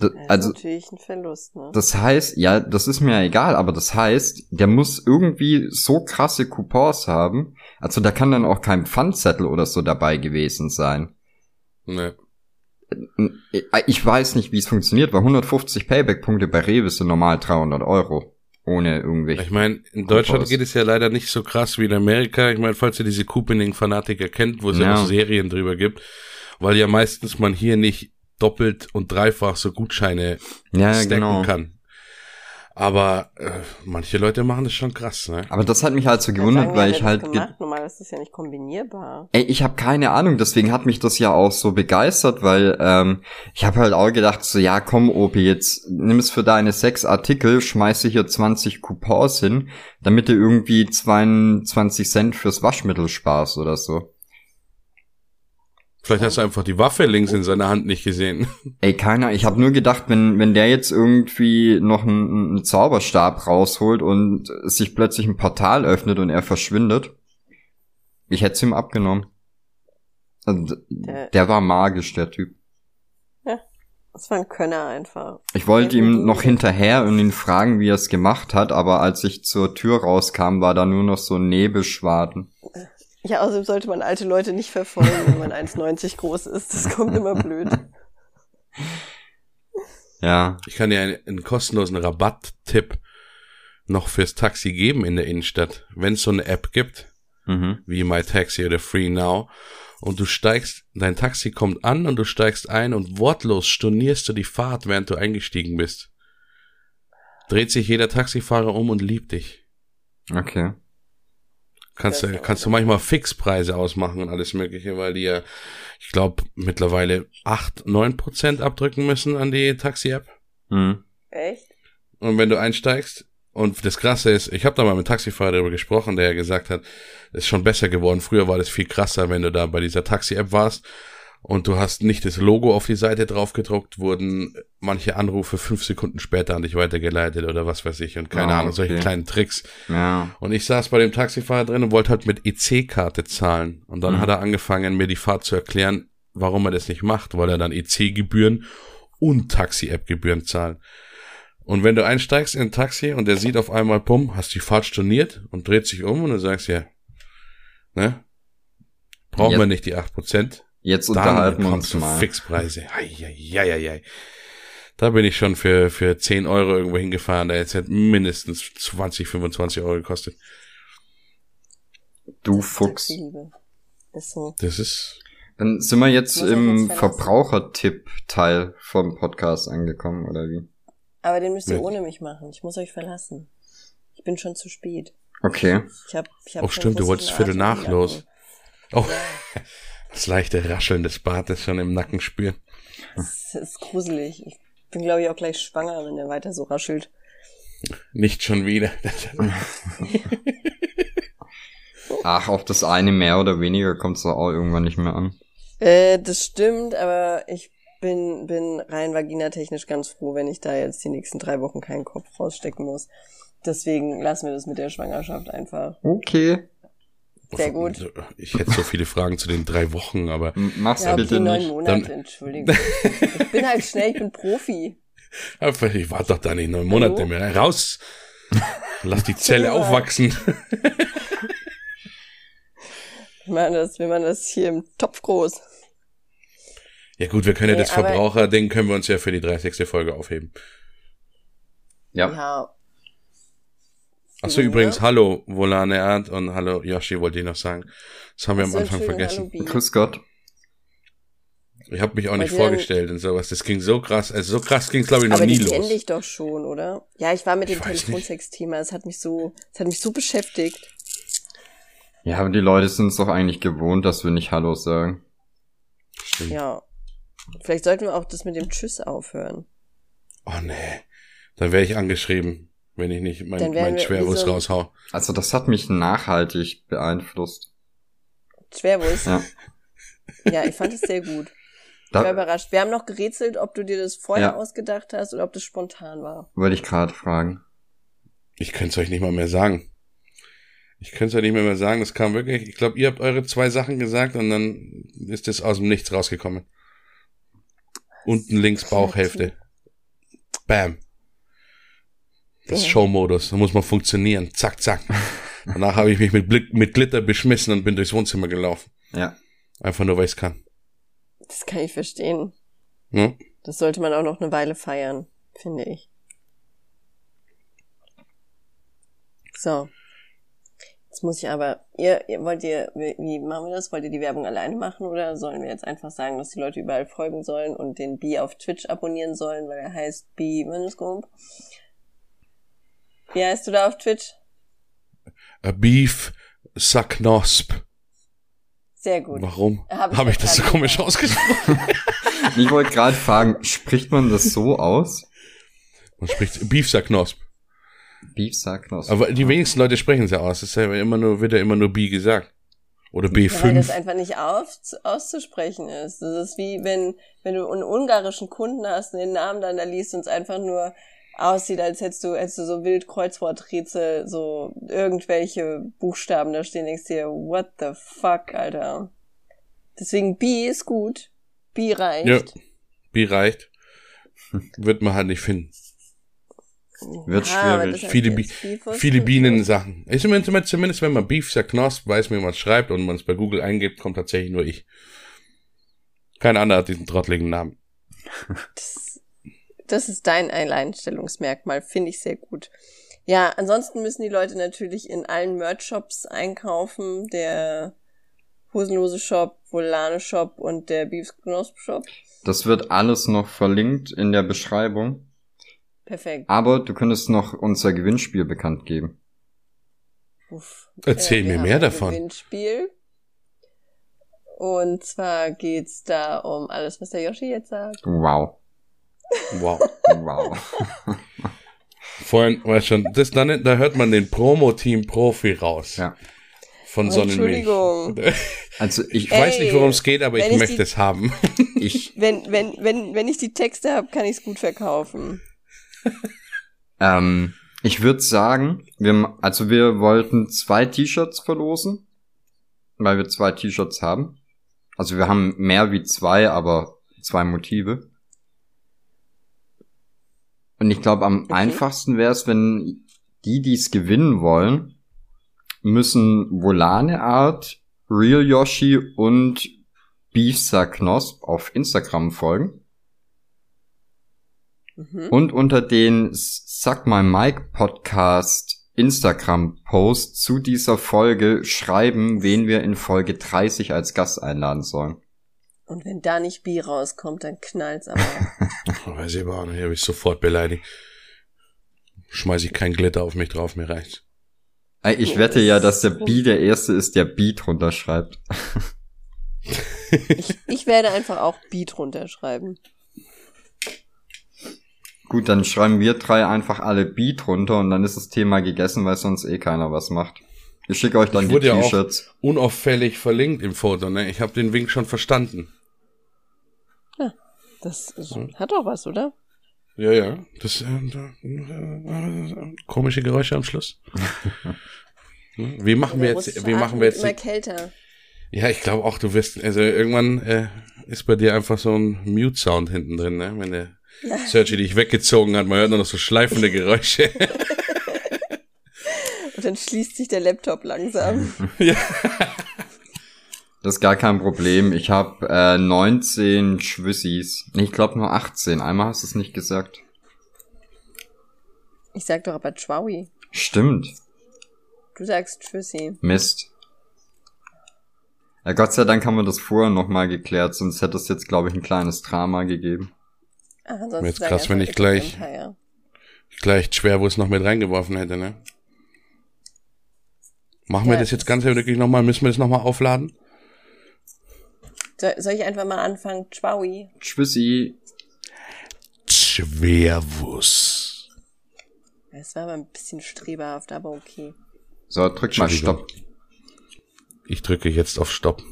Das, also, natürlich ein Verlust, ne? Das heißt, ja, das ist mir ja egal, aber das heißt, der muss irgendwie so krasse Coupons haben. Also da kann dann auch kein Pfandzettel oder so dabei gewesen sein. Nee. Ich weiß nicht, wie es funktioniert, weil 150 Payback-Punkte bei Rewe sind normal 300 Euro. Ohne irgendwelche. Ich meine, in Deutschland geht es ja leider nicht so krass wie in Amerika. Ich meine, falls ihr diese Couponing-Fanatiker kennt, wo es ja. ja auch Serien drüber gibt, weil ja meistens man hier nicht doppelt und dreifach so Gutscheine ja, stacken genau. kann. Aber äh, manche Leute machen das schon krass, ne? Aber das hat mich halt so gewundert, weil ich halt. Gemacht? Normal ist das ja nicht kombinierbar. Ey, ich habe keine Ahnung, deswegen hat mich das ja auch so begeistert, weil ähm, ich habe halt auch gedacht, so ja, komm, Opi, jetzt nimm es für deine sechs Artikel, schmeiße hier 20 Coupons hin, damit du irgendwie 22 Cent fürs Waschmittel sparst oder so. Vielleicht hast du einfach die Waffe links in seiner Hand nicht gesehen. Ey, keiner. Ich habe nur gedacht, wenn, wenn der jetzt irgendwie noch einen, einen Zauberstab rausholt und sich plötzlich ein Portal öffnet und er verschwindet, ich hätte es ihm abgenommen. Also, der, der war magisch, der Typ. Ja, das war ein Könner einfach. Ich wollte ihm noch hinterher und ihn fragen, wie er es gemacht hat, aber als ich zur Tür rauskam, war da nur noch so Nebelschwaden. Ja, außerdem sollte man alte Leute nicht verfolgen, wenn man 1,90 groß ist. Das kommt immer blöd. Ja. Ich kann dir einen, einen kostenlosen Rabatttipp noch fürs Taxi geben in der Innenstadt. Wenn es so eine App gibt, mhm. wie MyTaxi oder Free Now, und du steigst, dein Taxi kommt an und du steigst ein und wortlos stornierst du die Fahrt, während du eingestiegen bist. Dreht sich jeder Taxifahrer um und liebt dich. Okay. Kannst, du, kannst du manchmal Fixpreise ausmachen und alles mögliche, weil die ja, ich glaube, mittlerweile acht neun Prozent abdrücken müssen an die Taxi-App. Mhm. Echt? Und wenn du einsteigst, und das Krasse ist, ich habe da mal mit Taxifahrer darüber gesprochen, der ja gesagt hat, es ist schon besser geworden. Früher war das viel krasser, wenn du da bei dieser Taxi-App warst und du hast nicht das Logo auf die Seite drauf gedruckt, wurden manche Anrufe fünf Sekunden später an dich weitergeleitet oder was weiß ich und keine oh, Ahnung, solche kleinen Tricks. Ja. Und ich saß bei dem Taxifahrer drin und wollte halt mit EC-Karte zahlen. Und dann mhm. hat er angefangen, mir die Fahrt zu erklären, warum er das nicht macht, weil er dann EC-Gebühren und Taxi-App-Gebühren zahlt. Und wenn du einsteigst in ein Taxi und der sieht auf einmal, pum, hast die Fahrt storniert und dreht sich um und du sagst ja, ne? Brauchen Jetzt. wir nicht die acht Prozent Jetzt unterhalten wir uns mal. Fixpreise. Eieieiei. Da bin ich schon für, für 10 Euro irgendwo hingefahren, der jetzt hat mindestens 20, 25 Euro gekostet. Du Fuchs. Ist so. Das ist. Dann sind wir jetzt im Verbrauchertipp-Teil vom Podcast angekommen, oder wie? Aber den müsst ihr ja. ohne mich machen. Ich muss euch verlassen. Ich bin schon zu spät. Okay. Ich hab, ich hab oh, stimmt, du wolltest Viertel nach los. Oh. Ja. Das leichte Rascheln des Bartes schon im Nacken spüren. Das ist gruselig. Ich bin, glaube ich, auch gleich schwanger, wenn der weiter so raschelt. Nicht schon wieder. Ach, auf das eine mehr oder weniger kommt es auch irgendwann nicht mehr an. Äh, das stimmt, aber ich bin, bin rein vaginatechnisch ganz froh, wenn ich da jetzt die nächsten drei Wochen keinen Kopf rausstecken muss. Deswegen lassen wir das mit der Schwangerschaft einfach. Okay. Sehr gut. Ich hätte so viele Fragen zu den drei Wochen, aber. Mach's ja, bitte neun Monate, Dann Entschuldigung. ich bin halt schnell, ich bin Profi. Aber ich war doch da nicht neun Monate Hallo? mehr. Raus! Lass die Zelle aufwachsen. ich meine, das, wie man das hier im Topf groß. Ja gut, wir können nee, ja das Verbraucher-Ding können wir uns ja für die 30. Folge aufheben. Ja. ja Achso, übrigens, ja. hallo Volane Erd und hallo Yoshi wollte ich noch sagen. Das haben wir am Anfang vergessen. Hallo, Grüß Gott. Ich habe mich auch nicht vorgestellt und sowas. Das ging so krass. Also so krass ging es, glaube ich, noch aber nie los. Aber ich doch schon, oder? Ja, ich war mit dem Telefonsex-Thema. Es hat mich so, es hat mich so beschäftigt. Ja, aber die Leute sind es doch eigentlich gewohnt, dass wir nicht Hallo sagen. Stimmt. Ja. Vielleicht sollten wir auch das mit dem Tschüss aufhören. Oh nee. Dann wäre ich angeschrieben wenn ich nicht mein, mein Schwerwurst so raushau. Also das hat mich nachhaltig beeinflusst. Schwerwurst? Ja. ja, ich fand es sehr gut. Ich war überrascht. Wir haben noch gerätselt, ob du dir das vorher ja. ausgedacht hast oder ob das spontan war. Wollte ich gerade fragen. Ich könnte es euch nicht mal mehr sagen. Ich könnte es euch nicht mehr, mehr sagen. Das kam wirklich. Ich glaube, ihr habt eure zwei Sachen gesagt und dann ist es aus dem Nichts rausgekommen. Unten links Bauchhälfte. Bam. Das ist Showmodus, da muss man funktionieren. Zack, zack. Danach habe ich mich mit, Blick, mit Glitter beschmissen und bin durchs Wohnzimmer gelaufen. Ja. Einfach nur, weil ich es kann. Das kann ich verstehen. Hm? Das sollte man auch noch eine Weile feiern, finde ich. So. Jetzt muss ich aber, ihr, ihr wollt ihr, wie machen wir das? Wollt ihr die Werbung alleine machen oder sollen wir jetzt einfach sagen, dass die Leute überall folgen sollen und den B auf Twitch abonnieren sollen, weil er heißt B Minusgump? Wie heißt du da auf Twitch? A Beef Sacknosp. Sehr gut. Warum? Habe ich, Hab ich das so komisch ausgesprochen? ich wollte gerade fragen, spricht man das so aus? Man spricht Beef Sacknosp. Beef Sacknosp. Aber die wenigsten Leute sprechen es ja aus. Es ist ja immer nur, wird ja immer nur B gesagt. Oder B5. Ja, weil das einfach nicht auf, auszusprechen ist. Das ist wie wenn, wenn du einen ungarischen Kunden hast und den Namen dann da liest und es einfach nur aussieht, als hättest du, hättest du so wild Kreuzworträtsel, so irgendwelche Buchstaben da stehen, denkst dir, what the fuck, Alter. Deswegen B ist gut. B reicht. Ja, B reicht. Wird man halt nicht finden. Wird ja, schwierig. Viele, Bi viele Bienen-Sachen. Ich zumindest wenn man Beef sagt, Knosp, weiß mir, was schreibt und man es bei Google eingibt, kommt tatsächlich nur ich. Kein anderer hat diesen trottligen Namen. Das das ist dein Alleinstellungsmerkmal, finde ich sehr gut. Ja, ansonsten müssen die Leute natürlich in allen Merch-Shops einkaufen. Der Hosenlose Shop, Volane Shop und der Beefs Knosp Shop. Das wird alles noch verlinkt in der Beschreibung. Perfekt. Aber du könntest noch unser Gewinnspiel bekannt geben. Uff. Erzähl äh, mir mehr davon. Gewinnspiel. Und zwar geht's da um alles, was der Yoshi jetzt sagt. Wow. Wow. wow. Vorhin, weißt schon, das, dann, da hört man den Promo-Team-Profi raus. Ja. Von oh, Sonnenmilch. Entschuldigung. Also ich, ich weiß nicht, worum es geht, aber ich möchte die, es haben. Ich, wenn, wenn, wenn, wenn ich die Texte habe, kann ich es gut verkaufen. ähm, ich würde sagen, wir, also wir wollten zwei T-Shirts verlosen, weil wir zwei T-Shirts haben. Also wir haben mehr wie zwei, aber zwei Motive. Und ich glaube, am okay. einfachsten wäre es, wenn die, die es gewinnen wollen, müssen Volane Art, Real Yoshi und Beefsa Knosp auf Instagram folgen. Mhm. Und unter den Suck My Mike Podcast Instagram Post zu dieser Folge schreiben, wen wir in Folge 30 als Gast einladen sollen. Und wenn da nicht B rauskommt, dann knallt's aber. Weiß ich aber auch nicht, habe ich sofort beleidigt. Schmeiß ich kein Glitter auf mich drauf, mir reicht's. Ich wette ja, dass der B der Erste ist, der B drunter schreibt. ich, ich werde einfach auch B drunter schreiben. Gut, dann schreiben wir drei einfach alle B drunter und dann ist das Thema gegessen, weil sonst eh keiner was macht. Ich schicke euch dann ich die T-Shirts. Ja unauffällig verlinkt im Foto, ne? Ich habe den Wink schon verstanden. Das ist, hm. hat doch was, oder? Ja, ja. Das äh, äh, komische Geräusche am Schluss. Hm? wie machen wir jetzt? Wie machen wir jetzt? Immer kälter. Ja, ich glaube auch, du wirst, also irgendwann äh, ist bei dir einfach so ein Mute-Sound hinten drin, ne? Wenn der Sergi dich weggezogen hat, man hört nur noch so schleifende Geräusche. Und dann schließt sich der Laptop langsam. ja. Das ist gar kein Problem. Ich habe äh, 19 Schwissis. Ich glaube nur 18. Einmal hast du es nicht gesagt. Ich sag doch aber Chwaui. Stimmt. Du sagst Schwissi. Mist. Ja, Gott sei Dank haben wir das vorher nochmal geklärt, sonst hätte es jetzt, glaube ich, ein kleines Drama gegeben. Ach, jetzt krass, wenn ich gleich, gleich schwer, wo es noch mit reingeworfen hätte, ne? Machen ja, wir das jetzt ganz wirklich nochmal? Müssen wir das nochmal aufladen? soll ich einfach mal anfangen? Tschwaui. Tschüssi. Schwerwuss. Es war aber ein bisschen streberhaft, aber okay. So, drück mal Stopp. Ich drücke jetzt auf Stopp.